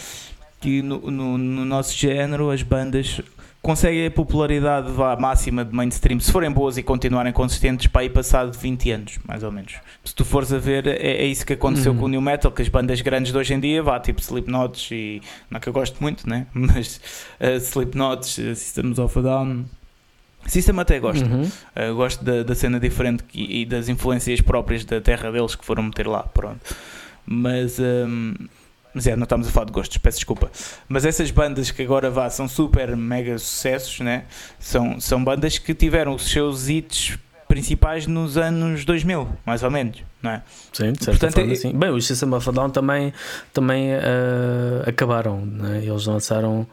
que no, no, no nosso género as bandas conseguem a popularidade vá, máxima de mainstream se forem boas e continuarem consistentes para aí passado 20 anos, mais ou menos. Se tu fores a ver, é, é isso que aconteceu Uhum. com o New Metal, que as bandas grandes de hoje em dia, vá, tipo Slipknots e. Não é que eu gosto muito, né? Mas uh, Slipknots, uh, Systems of a Down. System até gosto. Uhum. Uh, gosto da, da cena diferente que- e das influências próprias da terra deles que foram meter lá, pronto. Mas, um, mas é, não estamos a falar de gostos, peço desculpa. Mas essas bandas que agora vá, são super mega sucessos, né? são, são bandas que tiveram os seus hits principais nos anos 2000, mais ou menos, não é? Sim, de certa Portanto, forma, é- sim. Bem, os System of a Down também, também eh, acabaram, né? eles lançaram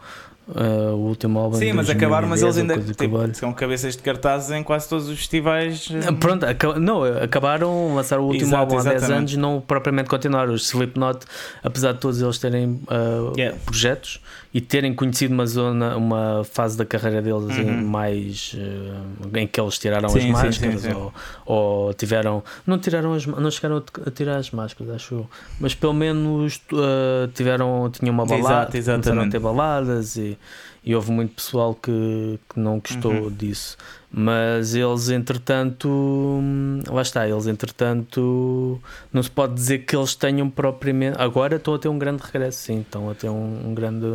eh, o último álbum. Sim, mas acabaram, mas eles 2010, ainda tipo, são cabeças de cartazes em quase todos os festivais. Ah, Pronto, aca- não, acabaram, lançaram o último Exato, álbum há 10 exatamente. anos, não propriamente continuaram. Os Slipknot, apesar de todos eles terem ah, Yeah. projetos e terem conhecido uma zona, uma fase da carreira deles em Uhum. mais ah, em que eles tiraram Sim, as máscaras sim, sim. Ou, ou tiveram, não tiraram as, não chegaram a tirar as máscaras, acho eu, mas pelo menos ah, tiveram, tinham uma Exato, balada, exatamente. começaram a ter baladas e, e houve muito pessoal que, que não gostou Uhum. disso. Mas eles, entretanto, hum, lá está, eles, entretanto, não se pode dizer que eles tenham propriamente. Agora estão a ter um grande regresso, sim, estão a ter um, um grande,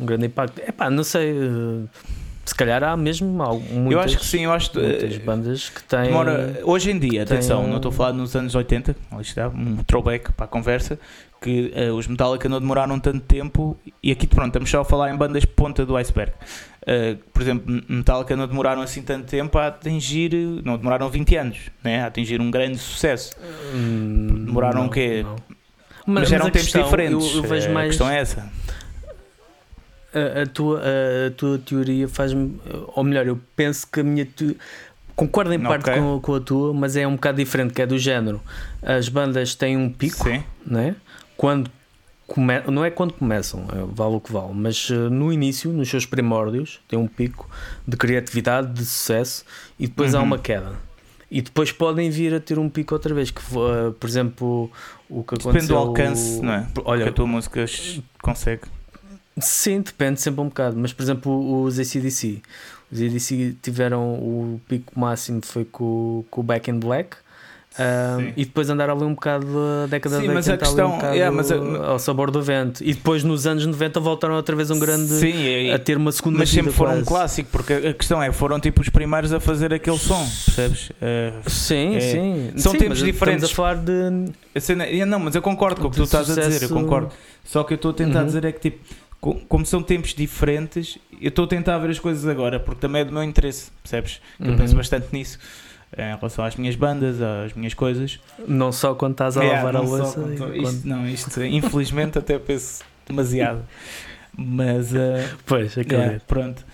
um grande impacto. Epá, não sei, eh, se calhar há mesmo al- muitas, eu acho que sim, eu acho que muitas eh, bandas que têm. Demora, hoje em dia, atenção, um- não estou a falar nos anos 80, ali está, um throwback para a conversa, que eh, os Metallica não demoraram tanto tempo, e aqui pronto, estamos só a falar em bandas ponta do iceberg. Eh, por exemplo, Metallica não demoraram assim tanto tempo a atingir, não demoraram 20 anos, né, a atingir um grande sucesso. Hum, demoraram não, o quê? não. Mas, eram tempos questão, diferentes. Eu, eu vejo mais. A questão é essa. A, a tua, a, a tua teoria faz-me. Ou melhor, eu penso que a minha. te- Concordo em parte Ok. com, com a tua, mas é um bocado diferente, que é do género. As bandas têm um pico, Sim. né? quando come... não é quando começam, é, vale o que vale, mas eh, no início, nos seus primórdios, tem um pico de criatividade, de sucesso e depois há Uhum. uma queda. E depois podem vir a ter um pico outra vez. Que, uh, por exemplo, o que aconteceu. Depende do alcance, não é? Olha, que a tua música consegue. Sim, depende sempre um bocado. Mas, por exemplo, os ACDC. Os ACDC tiveram o pico máximo foi com, com o Back in Black. Um, e depois andar ali um bocado a década Sim, de mas a 80 questão, um yeah, mas a- ao sabor do vento. E depois nos anos 90 voltaram outra vez um grande Sim, a ter uma segunda mas sempre foram um clássico, porque a questão é, foram tipo os primeiros a fazer aquele som, percebes? Eh, Sim, É. sim. São Sim, tempos diferentes. Estamos a falar de. a cena- yeah, não, mas eu concordo com o que tu estás a dizer, eu concordo. Só que eu estou a tentar Uhum. dizer é que tipo, como são tempos diferentes, eu estou a tentar ver as coisas agora, porque também é do meu interesse, percebes? Eu Uhum. penso bastante nisso. Em relação às minhas bandas, às minhas coisas. Não só quando estás a Yeah, lavar a louça. quando quando- isto, não, isto infelizmente até penso demasiado. Mas eh, Pois, acredito. Yeah, pronto.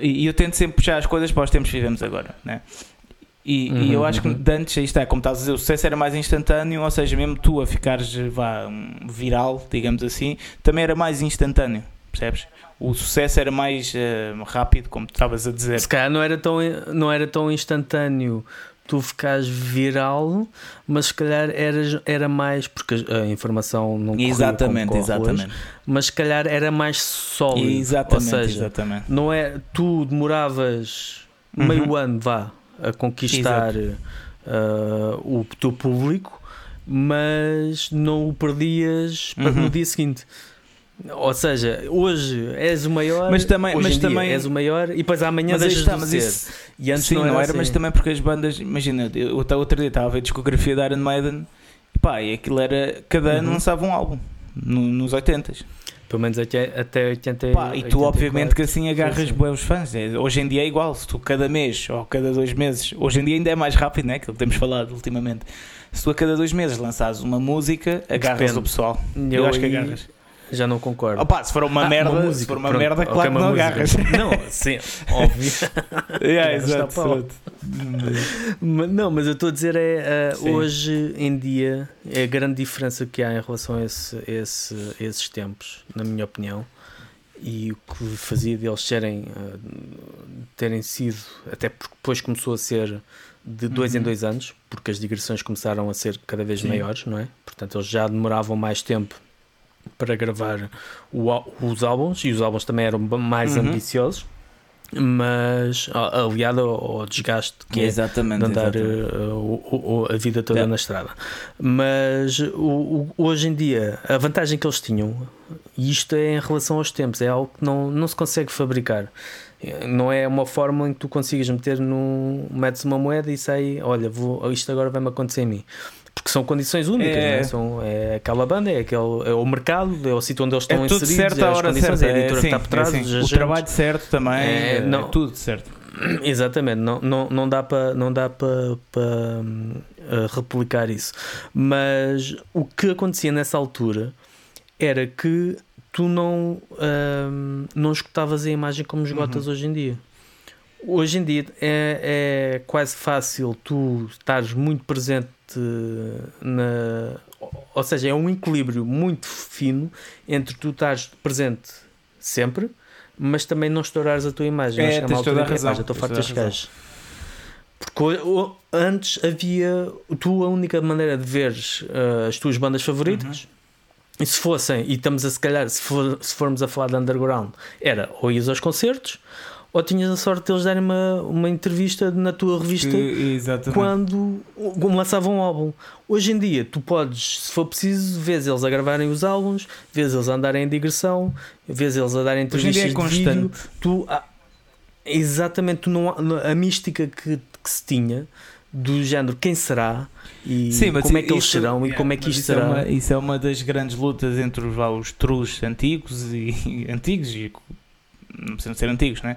E e eu tento sempre puxar as coisas para os tempos que vivemos agora, né? E, e eu Uhum, acho que uhum. antes, aí está, como estás a dizer, o sucesso era mais instantâneo, ou seja, mesmo tu a ficares vá, viral, digamos assim, também era mais instantâneo, percebes? O sucesso era mais eh, rápido, como tu estavas a dizer. Se calhar não era, tão, não era tão instantâneo tu ficares viral, mas se calhar era, era mais, porque a informação não Exatamente, como corre hoje, exatamente. mas se calhar era mais sólido. Exatamente, ou seja, exatamente. não é, tu demoravas meio Uhum. ano, vá, a conquistar uh, o teu público, mas não o perdias para- Uhum. no dia seguinte. Ou seja, hoje és o maior, Mas também- hoje mas também- és o maior e depois amanhã Mas deixas está, de mas ser. isso, E antes Sim, não era, mas assim. também porque as bandas, imagina, eu até outro dia estava a ver a discografia da Iron Maiden e pá, e aquilo era, cada ano Uhum. lançava um álbum, no- nos 80s. Pelo menos até, até 80 Pá, e tu obviamente que assim agarras Sim, sim. os fãs. É, Hoje em dia é igual, se tu cada mês ou cada dois meses, hoje em dia ainda é mais rápido, né? Que temos falado ultimamente. Se tu a cada dois meses lançares uma música, agarras Depende. o pessoal. Eu, Eu, acho que agarras. Já não concordo. Opa, se for uma Ah, merda, se for uma pronto, merda, claro que uma não música. agarras. Não, sim, óbvio. yeah, Agarras exato, Não, mas eu estou a dizer é uh, hoje em dia é a grande diferença que há em relação a, esse, esse- esses tempos, na minha opinião, e o que fazia deles serem uh, terem sido, até porque depois começou a ser de dois em Uhum. dois anos, porque as digressões começaram a ser cada vez Sim. maiores, não é? Portanto, eles já demoravam mais tempo para gravar o os álbuns e os álbuns também eram mais Uhum. ambiciosos, mas a- aliado ao, ao desgaste que é exatamente. de andar uh, o- o- a vida toda Yeah. na estrada. Mas o- o- hoje em dia, a vantagem que eles tinham, e isto é em relação aos tempos, é algo que não, não se consegue fabricar. Não é uma fórmula em que tu consigas meter num. metes uma moeda e sai, olha, vou, isto agora vai-me acontecer a mim. Porque são condições únicas, É. não é? São, é aquela banda, é, aquele, é o mercado, é o sítio onde eles É estão tudo inseridos, certo é as condições, certa. é a editora é, que está sim, por trás, é, sim. O trabalho certo também, É, é, não- tudo certo. Exatamente, não, não, não dá para não dá para hum, uh, replicar isso. Mas o que acontecia nessa altura era que tu não hum, não escutavas a imagem como esgotas hoje em dia. Hoje em dia é, é quase fácil tu estares muito presente na. Ou seja, é um equilíbrio muito fino entre tu estares presente sempre, mas também não estourares a tua imagem. É, Acho que há tens uma toda a razão, "Pá, já estou farto razão. gajos. Porque antes havia. Tu, a única maneira de veres uh, as tuas bandas favoritas. E se fossem, e estamos a se calhar, se, for- se formos a falar de underground, era ou ias aos concertos, ou tinhas a sorte de eles darem uma, uma entrevista na tua revista Que- quando lançavam um álbum. Hoje em dia, tu podes, se for preciso, vês eles a gravarem os álbuns, vês eles a andarem em digressão, vês eles a darem Hoje em dia entrevistas é de vídeo. constante. Tu, ah, exatamente, tu não, a mística que, que se tinha do género quem será e Sim, como é que eles isso- serão e yeah, como é que isto isso será. É uma, isso é uma das grandes lutas entre os, vá, os trus antigos e antigos e não precisam ser antigos, né?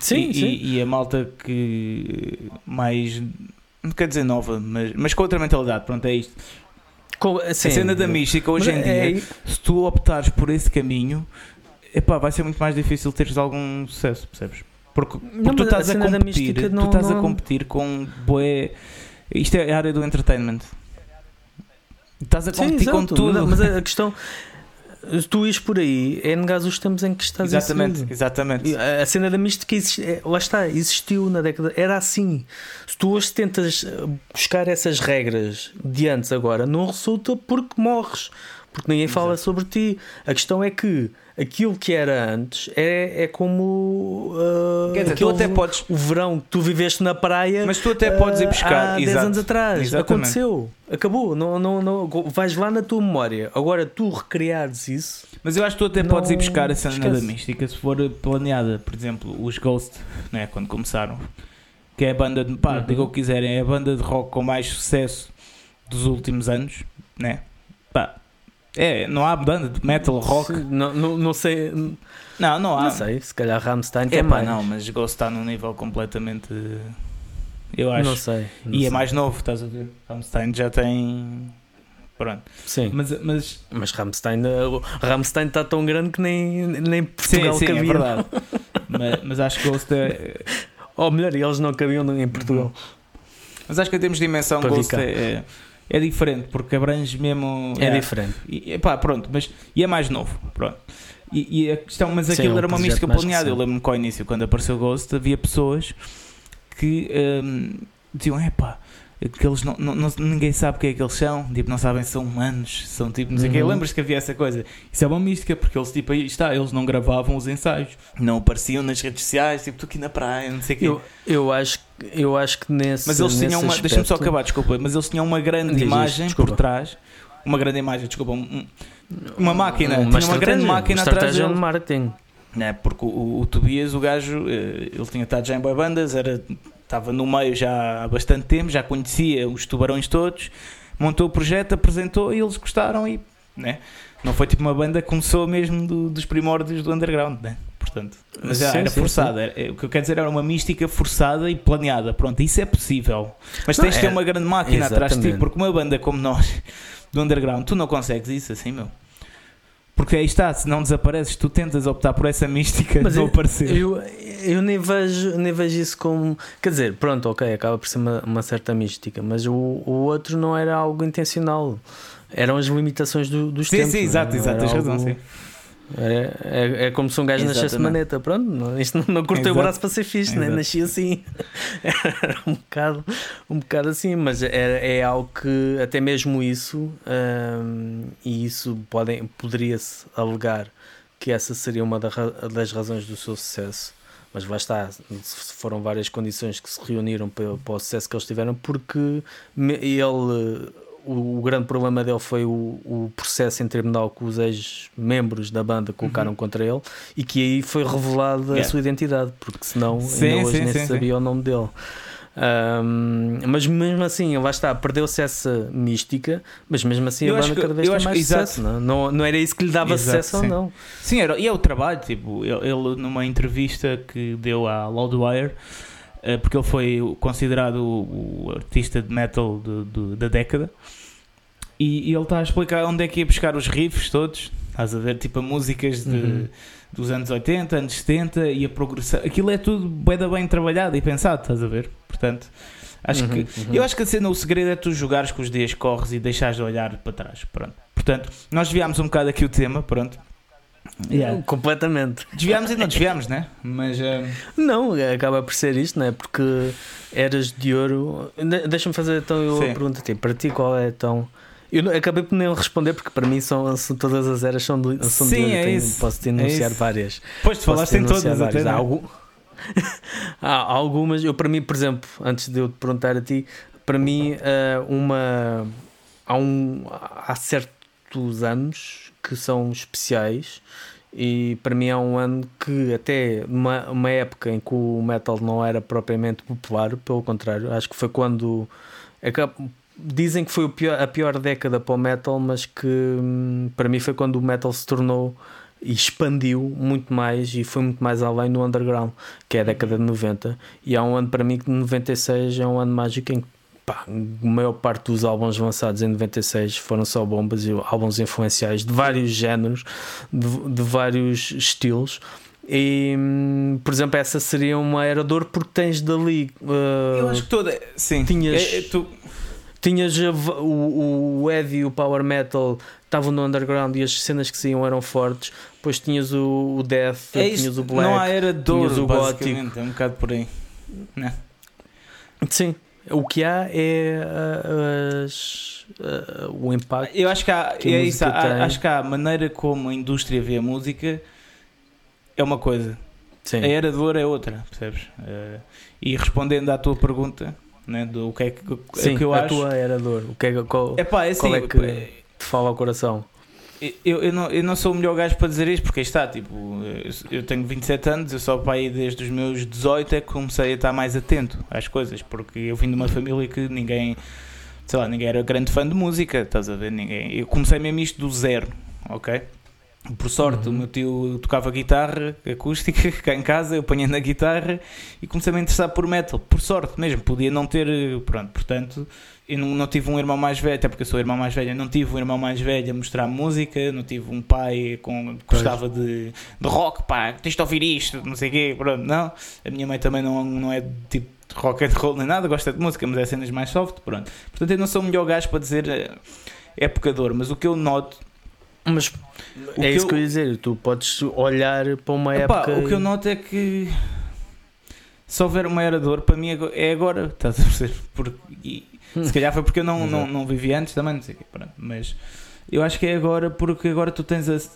Sim, e, sim. E, e a malta que mais não quer dizer nova, mas, mas com outra mentalidade, pronto, é isto. Com- a sim. cena da mística hoje em é- dia, se tu optares por esse caminho, epá, vai ser muito mais difícil teres algum sucesso, percebes? Porque, porque Não, tu a estás a da competir, mística tu não- estás a não- competir com bué. Isto é a área do entertainment. Estás a Sim, competir com exato. tudo. Não, Mas a questão, tu ires por aí é negar os tempos em que estás Exatamente, exatamente. E A a cena da mística existe, é, lá está, existiu na década, era assim. Se tu hoje tentas eh, buscar essas regras de antes agora, não resulta porque morres, porque ninguém fala sobre ti. A questão é que aquilo que era antes é, é como uh, dizer, tu até podes- o verão que tu viveste na praia. Mas tu até podes ir uh, buscar, há 10 exato. anos atrás. Exatamente. Aconteceu, acabou. Não, não, não, vais lá na tua memória. Agora tu recriares isso. Mas eu acho que tu até Não- podes ir buscar a cena da mística se for planeada. Por exemplo, os Ghost, né, quando começaram, que é a banda de. pá, Uhum. digam o que quiserem, é a banda de rock com mais sucesso dos últimos anos, né? Pá, é, não há banda de metal, rock. Não, não, não sei. Não, não há. Não sei, se calhar Rammstein É também. pá, não, mas Ghost está num nível completamente. Eu acho. Não sei. não e é sei. mais novo, estás a ver? Rammstein já tem. Pronto. Sim. Mas, mas Mas Rammstein, uh, Rammstein está tão grande que nem, nem sim, Portugal sim, é cabia. verdade. mas, mas acho que Ghost é, Ou melhor, eles não cabiam em Portugal. Mas acho que em termos de dimensão, Para Ghost é, é, é diferente, porque abrange mesmo. É, diferente. E, epá, pronto, mas, e é mais novo. Pronto. E, e a questão, mas Sim, aquilo é um era uma mística planeada. Eu lembro-me que ao início, quando apareceu Ghost, havia pessoas que hum, diziam: epá. Que eles não, não, não- ninguém sabe o que é que eles são, tipo, não sabem se são humanos, são tipo, não sei o quê. Uhum. Lembras que havia essa coisa? Isso é uma mística, porque eles, tipo, aí está, eles não gravavam os ensaios, não apareciam nas redes sociais, tipo, tu aqui na praia, não sei o quê. Eu, eu, acho, eu acho que nesse. Mas eles tinham uma. Deixa-me só aspecto- acabar, desculpa. Mas eles tinham uma grande Diz, imagem por trás. Uma grande imagem, desculpa. um- um- uma máquina. Uma tinha uma grande máquina uma atrás estratégia deles. de marketing. Né? Porque o, o, Tobias, o gajo, eh, ele tinha estado já em boy bandas, era, estava no meio já há bastante tempo, já conhecia os tubarões todos, montou o projeto, apresentou e eles gostaram e. Né? Não foi tipo uma banda que começou mesmo do- dos primórdios do underground, né? Portanto, mas já Sim, era sim, forçada. era- é, o que eu quero dizer era uma mística forçada e planeada. Pronto, isso é possível. Mas Não, tens de ter é- uma grande máquina atrás de ti, Exatamente. porque uma banda como nós, do underground, tu não consegues isso assim, meu. Porque aí está, se não desapareces, tu tentas optar por essa mística Mas de não eu- aparecer. Eu, eu nem, vejo, nem vejo isso como. Quer dizer, pronto, ok, acaba por ser uma, uma certa mística, mas o, o outro não era algo intencional. Eram as limitações do, dos sim, tempos. sim, não é? exato, exato, tens razão, algo- sim. É, é, é como se um gajo nascesse Exatamente. maneta. Pronto, isto não, não cortei o Exato. braço para ser fixe, né? Exato. nasci assim. Era um bocado, um bocado assim, mas é, é algo que até mesmo isso, hum, e isso poderia-se alegar que essa seria uma das razões do seu sucesso. Mas lá está, foram várias condições que se reuniram para, para o sucesso que eles tiveram, porque ele, o, o grande problema dele foi o, o processo em tribunal que os ex-membros da banda colocaram contra ele e que aí foi revelada Uhum. Yeah. a sua identidade, porque senão Sim, ainda hoje sim, nem sim, sabia o nome dele. Ahm, mas mesmo assim, lá está, perdeu-se essa mística, mas mesmo assim Eu a banda que- cada vez tem mais sucesso. Não, não, não era isso que lhe dava Exato, sucesso ou sim. não. Sim, era, e é o trabalho, tipo, ele, ele numa entrevista que deu à Loudwire, eh, porque ele foi considerado o, o artista de metal de- de- da década, e, e ele está a explicar onde é que ia buscar os riffs todos, estás a ver, tipo, a músicas de- Uhum. dos anos 80, anos 70, e a progressão, aquilo é tudo bem, bem trabalhado e pensado, estás a ver, portanto... Acho Uhum, que, uhum. Eu acho que a cena, o segredo é tu jogares com os dias corres e deixares de olhar para trás. Pronto. Portanto, nós desviámos um bocado aqui o tema, pronto. Yeah. Completamente. Desviámos e não desviámos, né? Mas eh, Não, acaba por ser isto, não é? Porque eras de ouro. De- Deixa-me fazer então eu a pergunta a ti. Para ti, qual é então. Eu acabei por nem responder porque para mim são, são todas as eras são de, são de Sim, ouro. é Tenho- isso. Posso te É enunciar isso. várias. depois tu falaste te em todas até. Há, é? algum- Há algumas, eu para mim, por exemplo, antes de eu te perguntar a ti, para mim, eh, uma há, um, há certos anos que são especiais e para mim há um ano que até uma, uma época em que o metal não era propriamente popular, pelo contrário, acho que foi quando dizem que foi pior- a pior década para o metal, mas que hum, para mim foi quando o metal se tornou e expandiu muito mais e foi muito mais além no underground, que é a década de 90. E há um ano para mim que 96 é um ano mágico em que pá, a maior parte dos álbuns lançados em 96 foram só bombas e álbuns influenciais de vários géneros, de, de vários estilos. E, hum, por exemplo, essa seria uma era de ouro porque tens dali. uh, Eu acho que toda. Sim. Tinhas- É- é tu- Tinhas tinhas o, o heavy e o power metal estavam no underground e as cenas que saíam eram fortes. Depois tinhas o, o death, É tinhas o black. não há era de tinhas ouro, o gótico. é um bocado por aí. Sim, o que há é ah, as, ah, o impacto. Eu acho que há, que a é isso, há- acho que há a maneira como a indústria vê a música é uma coisa, Sim. a era de ouro é outra, percebes? Eh, e respondendo à tua pergunta, né, do que é que, o Sim, que eu a acho. tua era dor. O que é, que- qual, É pá, é assim, Qual é que- te fala ao coração? eu, eu, não, eu não sou o melhor gajo para dizer isto, porque está, tipo, eu, eu tenho 27 anos, eu só pai desde os meus 18 é que comecei a estar mais atento às coisas, porque eu vim de uma família que ninguém, sei lá, ninguém era grande fã de música, estás a ver? Ninguém, eu comecei mesmo isto do zero, ok? Por sorte, Uhum. o meu tio tocava guitarra acústica cá em casa, eu apanhei na guitarra e comecei a me interessar por metal. Por sorte mesmo, podia não ter. Pronto, portanto, eu não, não tive um irmão mais velho, até porque eu sou irmão mais velho, não tive um irmão mais velho a mostrar música, não tive um pai com, que gostava de, de rock, pá, tens de ouvir isto, não sei o quê, pronto, não. A minha mãe também não, não é tipo rock and roll nem nada, gosta de música, mas é cenas mais soft, pronto. Portanto, eu não sou o melhor gajo para dizer eh, época de ouro, mas o que eu noto Mas O é isso eu- que eu ia dizer. Tu podes olhar para uma Epá, época. o que eu noto é que se houver uma era de ouro, para mim é agora, estás a perceber? Porque, Hum. se calhar foi porque eu não, não, não vivi antes também, não sei o quê, pronto, mas eu acho que é agora porque agora tu tens, ac-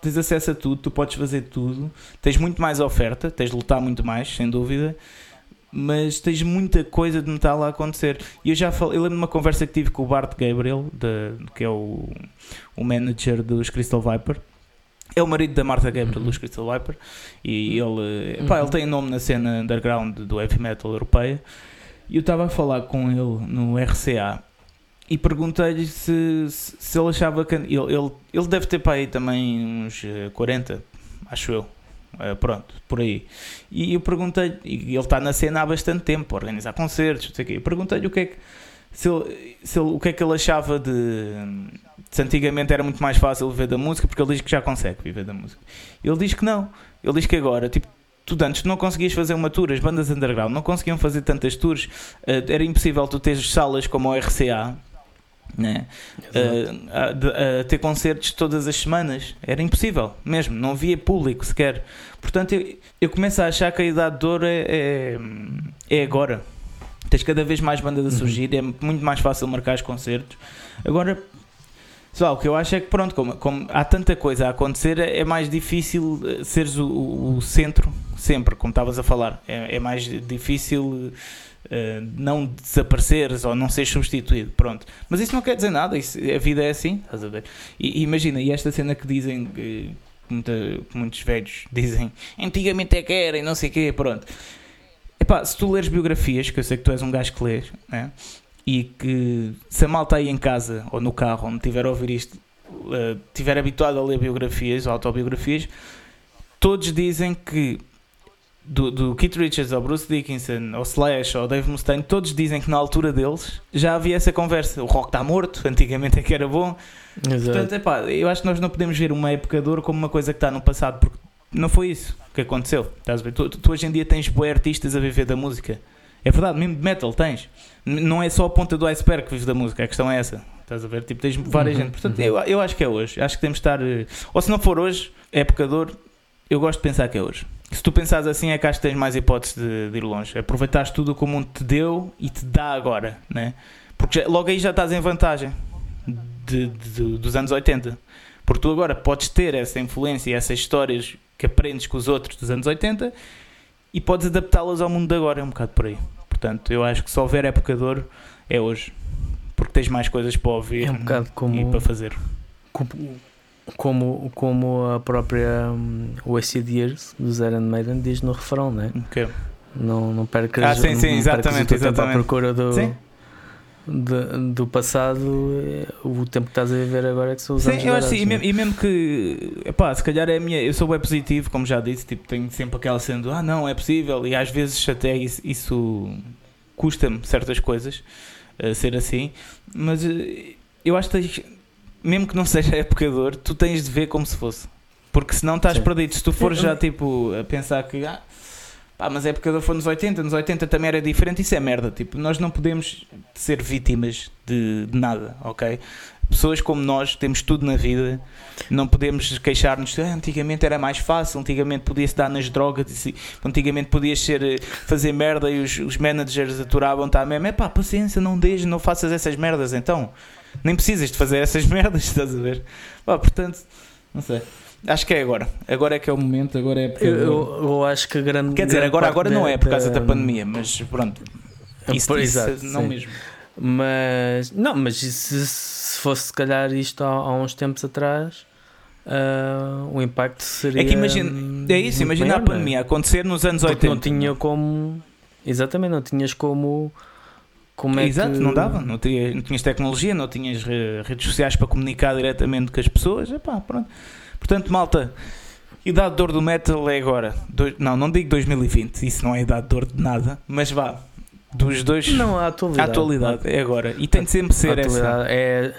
tens acesso a tudo, tu podes fazer tudo, tens muito mais oferta, tens de lutar muito mais, sem dúvida, mas tens muita coisa de metal a acontecer. E eu já falei, eu lembro de uma conversa que tive com o Bart Gabriel, de- que é o, o manager dos Crystal Viper. É o marido da Martha Gabriel Uhum. dos Crystal Viper e ele, Uhum. ele tem nome na cena underground do heavy metal europeia. E eu estava a falar com ele no RCA e perguntei-lhe se, se, ele achava que. Ele, ele, ele deve ter para aí também uns eh, 40, acho eu. Eh, pronto, por aí. E eu perguntei-lhe, e ele está na cena há bastante tempo, a organizar concertos, não sei o quê. Eu perguntei-lhe o que é que. Se ele, se ele- o que é que ele achava de. Se antigamente era muito mais fácil viver da música, porque ele diz que já consegue viver da música. Ele diz que não. Ele diz que agora, tipo, tu antes não conseguias fazer uma tour, as bandas underground não conseguiam fazer tantas tours, eh, era impossível tu teres salas como o RCA. Né? Exato. a, a- a ter concertos todas as semanas. Era impossível, mesmo. Não havia público sequer. Portanto, eu, eu começo a achar que a idade de ouro é, é, é agora. Tens cada vez mais bandas a Uhum. surgir, é muito mais fácil marcar os concertos. Agora, sei lá, o que eu acho é que, pronto, como, como há tanta coisa a acontecer, é mais difícil eh, seres o, o- o centro, sempre, como estavas a falar. É, é mais difícil eh, não desapareceres ou não seres substituído. Pronto. Mas isso não quer dizer nada, isso, a vida é assim, estás a ver? E, e imagina, e esta cena que dizem, que, muita- que muitos velhos dizem, antigamente é que era e não sei o quê, pronto. Epá, se tu leres biografias, que eu sei que tu és um gajo que lês, né? e que se a malta aí em casa ou no carro, onde tiver a ouvir isto, eh, tiver habituado a ler biografias ou autobiografias, todos dizem que do, do Keith Richards ao Bruce Dickinson ao Slash ao Dave Mustaine, todos dizem que na altura deles já havia essa conversa. O rock está morto, antigamente é que era bom. Exato. Portanto, epá, eu acho que nós não podemos ver uma época de ouro como uma coisa que está no passado, porque não foi isso que aconteceu. Estás a ver? Tu, tu- hoje em dia tens boé artistas a viver da música. É verdade, mesmo de metal tens. Não é só a ponta do iceberg que vive da música, a questão é essa. Estás a ver? Tipo, tens várias Uhum, gente. Portanto, uhum. eu, eu acho que é hoje. Acho que temos de estar. eh, Ou se não for hoje, época ouro, eu gosto de pensar que é hoje. Se tu pensares assim, é que acho que tens mais hipóteses de, de ir longe. Aproveitares tudo o que o mundo te deu e te dá agora, né? Porque já- logo aí já estás em vantagem de- de- dos anos 80. Porque tu agora podes ter essa influência e essas histórias que aprendes com os outros dos anos 80 e podes adaptá-las ao mundo de agora, é um bocado por aí. Portanto, eu acho que se houver época de ouro, é hoje. Porque tens mais coisas para ouvir É um bocado e como, para fazer. como, como, como a própria um, Wasted Years dos Iron Maiden diz no refrão, né? Ok. Não, não percas, Ah, sim, sim, exatamente, teu tempo à exatamente. procura do, de- do passado. é, O tempo que estás a viver agora é que são os Sim, anos eu acho dourados, sim, e né? mesmo, e mesmo que, epá, se calhar é a minha, eu sou bem positivo, como já disse, tipo, tenho sempre aquela sendo, ah não, é possível, e às vezes até isso, isso custa-me certas coisas, a ser assim, mas eh, eu acho que mesmo que não seja epocador, tu tens de ver como se fosse, porque senão estás Sim. perdido, se tu fores já tipo a pensar que, ah, Pá, mas a época foi nos 80, nos 80 também era diferente, isso é merda. Tipo, nós não podemos ser vítimas de, de nada, ok? Pessoas como nós temos tudo na vida, não podemos queixar-nos. Ah, antigamente era mais fácil, antigamente podia-se dar nas drogas, antigamente podias ser, eh, fazer merda e os, os managers aturavam-te à mesmo. É pá, paciência, não deixes, não faças essas merdas então. Nem precisas de fazer essas merdas, estás a ver? Pá, portanto, não sei. Acho que é agora. Agora é que é o momento, agora é eu, eu, eu, acho que a grande. Quer dizer, agora, agora não é por causa da, da pandemia, mas pronto. Isso, por, isso exato, não sim. mesmo. Mas não, mas se, se fosse se calhar isto há, há uns tempos atrás, uh, o impacto seria. É que imagina, é isso, imagina maior, a pandemia acontecer nos anos Porque 80. não tinha como. Exatamente, não tinhas como. Como é Exato, que... não dava, não, tinha, não tinhas tecnologia, não tinhas re- redes sociais para comunicar diretamente com as pessoas. Epá, pronto. Portanto, malta, idade de ouro do metal é agora. Dois- não, não digo 2020, isso não é idade de ouro de nada, mas vá, dos dois. Não, a a atualidade. atualidade é agora. E tem de sempre ser essa. atualidade é,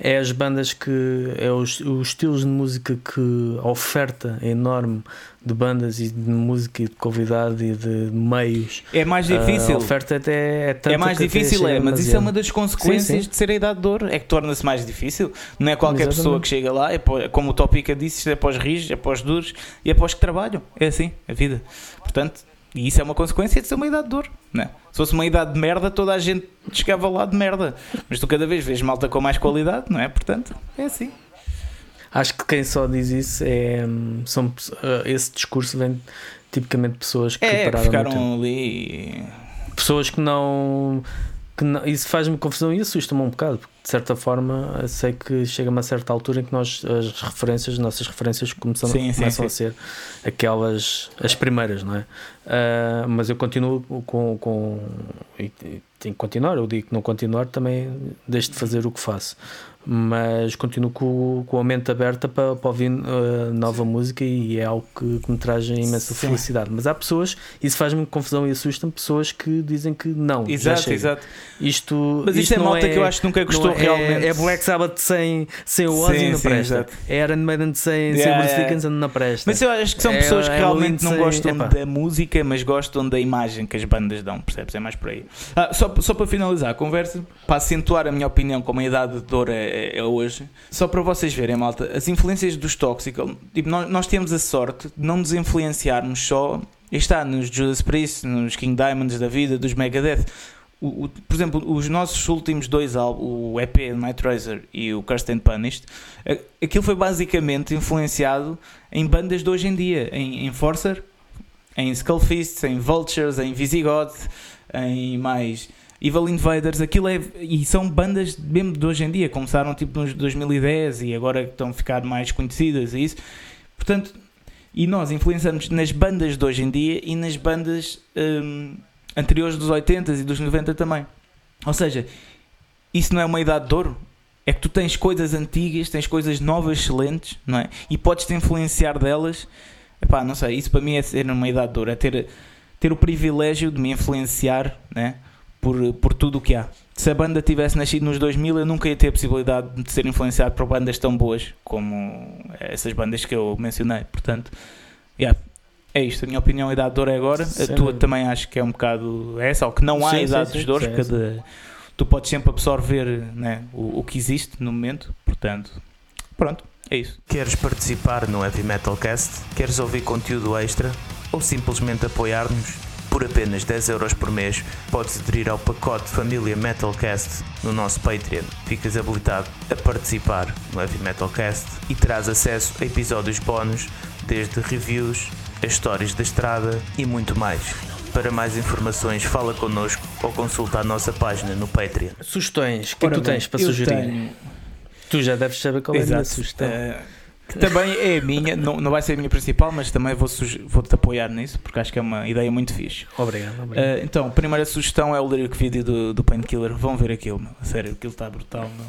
é as bandas que. É os, os estilos de música que a oferta é enorme de bandas e de música e de convidado e de meios. É mais difícil. A oferta até é tanta É mais difícil, é, mas isso é uma das consequências Sim, sim. de ser a idade de ouro. É que torna-se mais difícil. Não é qualquer Exatamente. pessoa que chega lá, é pó- como o Topica disse, é para os rijos, é para os duros e é para os que trabalham. É assim, a vida. Portanto, e isso é uma consequência de ser uma idade de ouro. Não é? Se fosse uma idade de merda, toda a gente chegava lá de merda. Mas tu cada vez vês malta com mais qualidade, não é? Portanto, é assim. Acho que quem só diz isso é. hum, São, uh, esse discurso vem tipicamente de pessoas que É, pararam ficaram ali. pessoas que não, que não- isso faz-me confusão e assusta-me um bocado, porque de certa forma sei que chega a uma certa altura em que nós as referências, as nossas referências começam, Sim, começam sim. a ser aquelas as primeiras, não é? Ah, mas eu continuo com, com e, e tenho que continuar, eu digo que não continuar também deixo de fazer o que faço. Mas continuo com, com a mente aberta para, para ouvir ah, nova música e é algo que, que me traz imensa Sim. felicidade. Mas há pessoas, isso faz-me confusão e assusta-me, pessoas que dizem que não. Exato, exato. Isto, Mas isto, é não malta que eu acho que nunca gostou é, realmente. É Black Sabbath sem, sem o Ozzy sim, presta. exato. É Iron Maiden sem, sem Yeah, o Bruce yeah. Dickinson não presta. Mas eu acho que são É- pessoas que é realmente não gostam sem- da música, mas gostam da imagem que as bandas dão, percebes? É mais por aí. Ah, só, só para finalizar a conversa, para acentuar a minha opinião como a idade de é, é hoje, só para vocês verem, malta, as influências dos tóxicos, tipo, nós, nós temos a sorte de não nos influenciarmos só, está nos Judas Priest, nos King Diamonds da vida, dos Megadeth. O, o- por exemplo, os nossos últimos dois álbuns, o EP Night Razor e o Cursed and Punished, aquilo foi basicamente influenciado em bandas de hoje em dia, em Enforcer, em Skullfists, em Vultures, em Visigoth, em mais Evil Invaders, aquilo é e são bandas mesmo de hoje em dia, começaram tipo nos 2010 e agora estão a ficar mais conhecidas e isso. Portanto, e nós influenciamos nas bandas de hoje em dia e nas bandas hum, anteriores dos 80 e dos 90 também. Ou seja, isso não é uma idade de ouro? É que tu tens coisas antigas, tens coisas novas, excelentes, não é? E podes te influenciar delas. Epá, não sei, isso para mim é ser uma idade de ouro, é ter, ter o privilégio de me influenciar, né? Por, por tudo o que há. Se a banda tivesse nascido nos 2000, eu nunca ia ter a possibilidade de ser influenciado por bandas tão boas como essas bandas que eu mencionei. Portanto, yeah, é isto. A minha opinião, a idade de ouro é agora. Sem a tua também acho que é um bocado essa, ou que não há Sim, sim, idade sim, dos dores, sim, sim. de- tu podes sempre absorver né, o, o que existe no momento. Portanto, pronto, é isso. Queres participar no Heavy Metal Cast? Queres ouvir conteúdo extra? Ou simplesmente apoiar-nos? Por apenas 10€ euros por mês podes aderir ao pacote Família Metalcast no nosso Patreon. Ficas habilitado a participar no Heavy Metal Cast e terás acesso a episódios bónus, desde reviews, as histórias da estrada e muito mais. Para mais informações, fala connosco ou consulta a nossa página no Patreon. Sugestões, o que é Ora tu bem, tens para sugerir? tenho- Tu já deves saber qual é a minha sugestão. Eh, que também é a minha, não, não vai ser a minha principal, mas também vou vou-te apoiar nisso, porque acho que é uma ideia muito fixe. Obrigado, obrigado. Eh, então, a primeira sugestão é o lyric video do, do Painkiller. Vão ver aquilo, meu. Sério, aquilo está brutal, meu.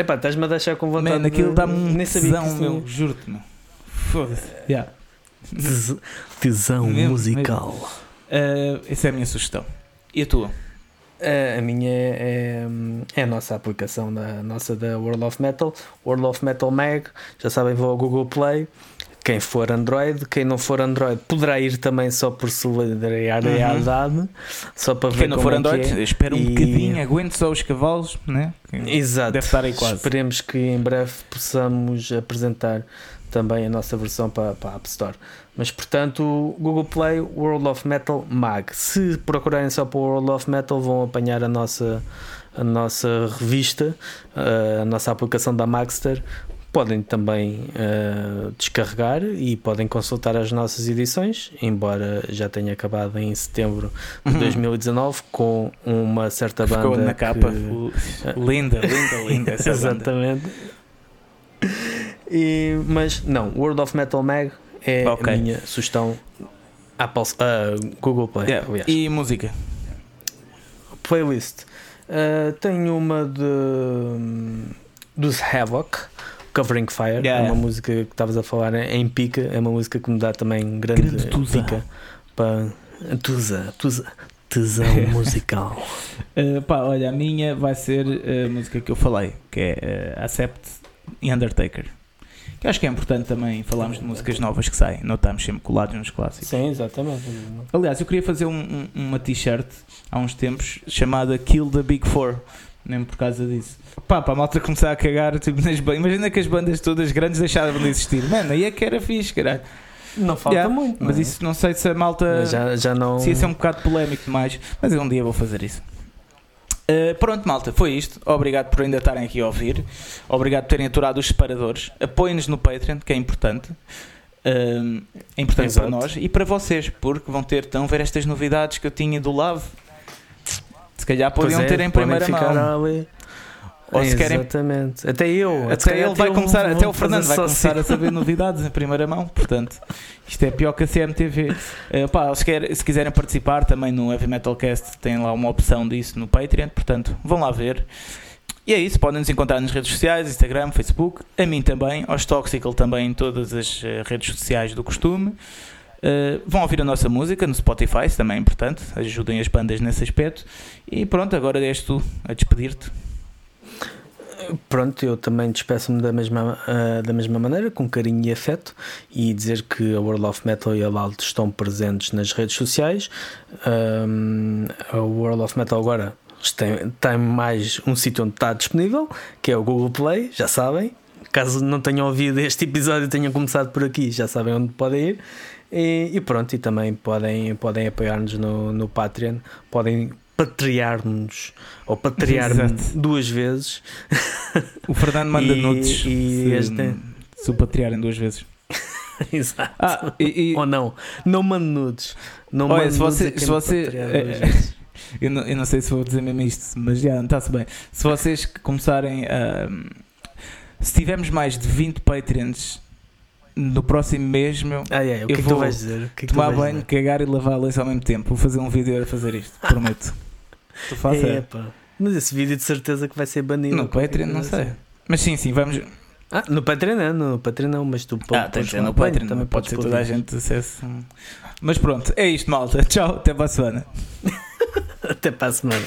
Epá, estás-me a deixar com vontade Man, aquilo dá-me um tesão, meu. Juro-te, meu. Foda-se. Yeah. Tes- Tesão Mesmo, musical. Eh, essa é a minha sugestão. E a tua? A, minha é, é, é a nossa aplicação da nossa da World of Metal, World of Metal Mag. Já sabem, vou ao Google Play, quem for Android, quem não for Android poderá ir também só por solidariedade, uhum. só para ver quem não for é Android, é. espera um E- bocadinho, aguente só os cavalos, né? Exato. Deve estar aí quase. Esperemos que em breve possamos apresentar também a nossa versão para, para a App Store. Mas portanto, Google Play World of Metal Mag. Se procurarem só para o World of Metal, vão apanhar a nossa, a nossa revista, eh, a nossa aplicação da Magster. Podem também eh, descarregar e podem consultar as nossas edições, embora já tenha acabado em setembro de Uhum. 2019 com uma certa banda Ficou na capa. que- O- Linda, linda, linda essa banda. E, mas não, World of Metal Mag é Ok. a minha sugestão Apple, ah, Google Play. Yeah. E música? Playlist. Ah, tenho uma de dos Havoc, Covering Fire. Yeah, é uma música que estavas a falar em em pica. É uma música que me dá também grande, Grande tusa. pica para tusa, tusa, tesão musical. Uh, pá, olha, a minha vai ser a música que eu falei, que é uh, Accept e Undertaker. Que acho que é importante também falarmos de músicas novas que saem, não estamos sempre colados nos clássicos. Sim, exatamente. Aliás, eu queria fazer um- um- uma t-shirt há uns tempos chamada Kill the Big Four, mesmo por causa disso. Pá, para a malta começar a cagar, tipo, nas ban- imagina que as bandas todas grandes deixaram de existir. Mano, aí é que era fixe, caralho. Não falta Yeah, muito. Mas não é? isso não sei se a malta. já, já não. Se ia ser um bocado polémico demais, mas eu um dia vou fazer isso. Uh, pronto, malta, foi isto. Obrigado por ainda estarem aqui a ouvir. Obrigado por terem aturado os separadores. Apoiem-nos no Patreon, que é importante. Um, é importante Exato. para nós e para vocês, porque vão ter então ver estas novidades que eu tinha do Love. Se calhar podiam é, ter em primeira mão. ali. Ou se querem- Exatamente. Até eu. Até calhar ele vai começar, vou- até vou o Fernando vai começar a saber novidades em primeira mão, portanto, isto é pior que a CMTV. Eh, pá, se, quer- se quiserem participar também no Heavy Metal Cast, tem lá uma opção disso no Patreon, portanto, vão lá ver. E é isso, podem nos encontrar nas redes sociais, Instagram, Facebook, a mim também, aos Toxical também em todas as eh, redes sociais do costume. Eh, vão ouvir a nossa música no Spotify, isso também é importante, ajudem as bandas nesse aspecto. E pronto, agora és tu a despedir-te. Pronto, eu também despeço-me da mesma, ah, da mesma maneira, com carinho e afeto, e dizer que a World of Metal e a Loud estão presentes nas redes sociais. Ahm, a World of Metal agora tem, tem mais um sítio onde está disponível, que é o Google Play, já sabem. Caso não tenham ouvido este episódio e tenham começado por aqui, já sabem onde podem ir. E, e pronto, e também podem, podem apoiar-nos no, no Patreon, podem patriar-nos ou patriar-me Exato. duas vezes. O Fernando manda E- nudes e se, este- se o patriarem duas vezes. Exato. Ah, e, e- Ou não, não mando nudes. Não Olha, mando se você- se você- patriar é- eu, não, eu não sei se vou dizer mesmo isto, mas já, está-se bem. Se vocês começarem a. Se tivermos mais de 20 Patreons no próximo mês, meu, Ah, que Eu que vou dizer? Que tomar banho, cagar e lavar a louça ao mesmo tempo. Vou fazer um vídeo a fazer isto, prometo. Fazes? É, pá. Mas esse vídeo de certeza que vai ser banido. No Patreon, não sei. Mas sim, sim, vamos. Ah, no Patreon não, no Patreon não, mas tu Ah, podes tem que ser tomar no Patreon, também pode ser toda a gente acesso. Mas pronto, é isto, malta. Tchau, até para a semana. Até para a semana.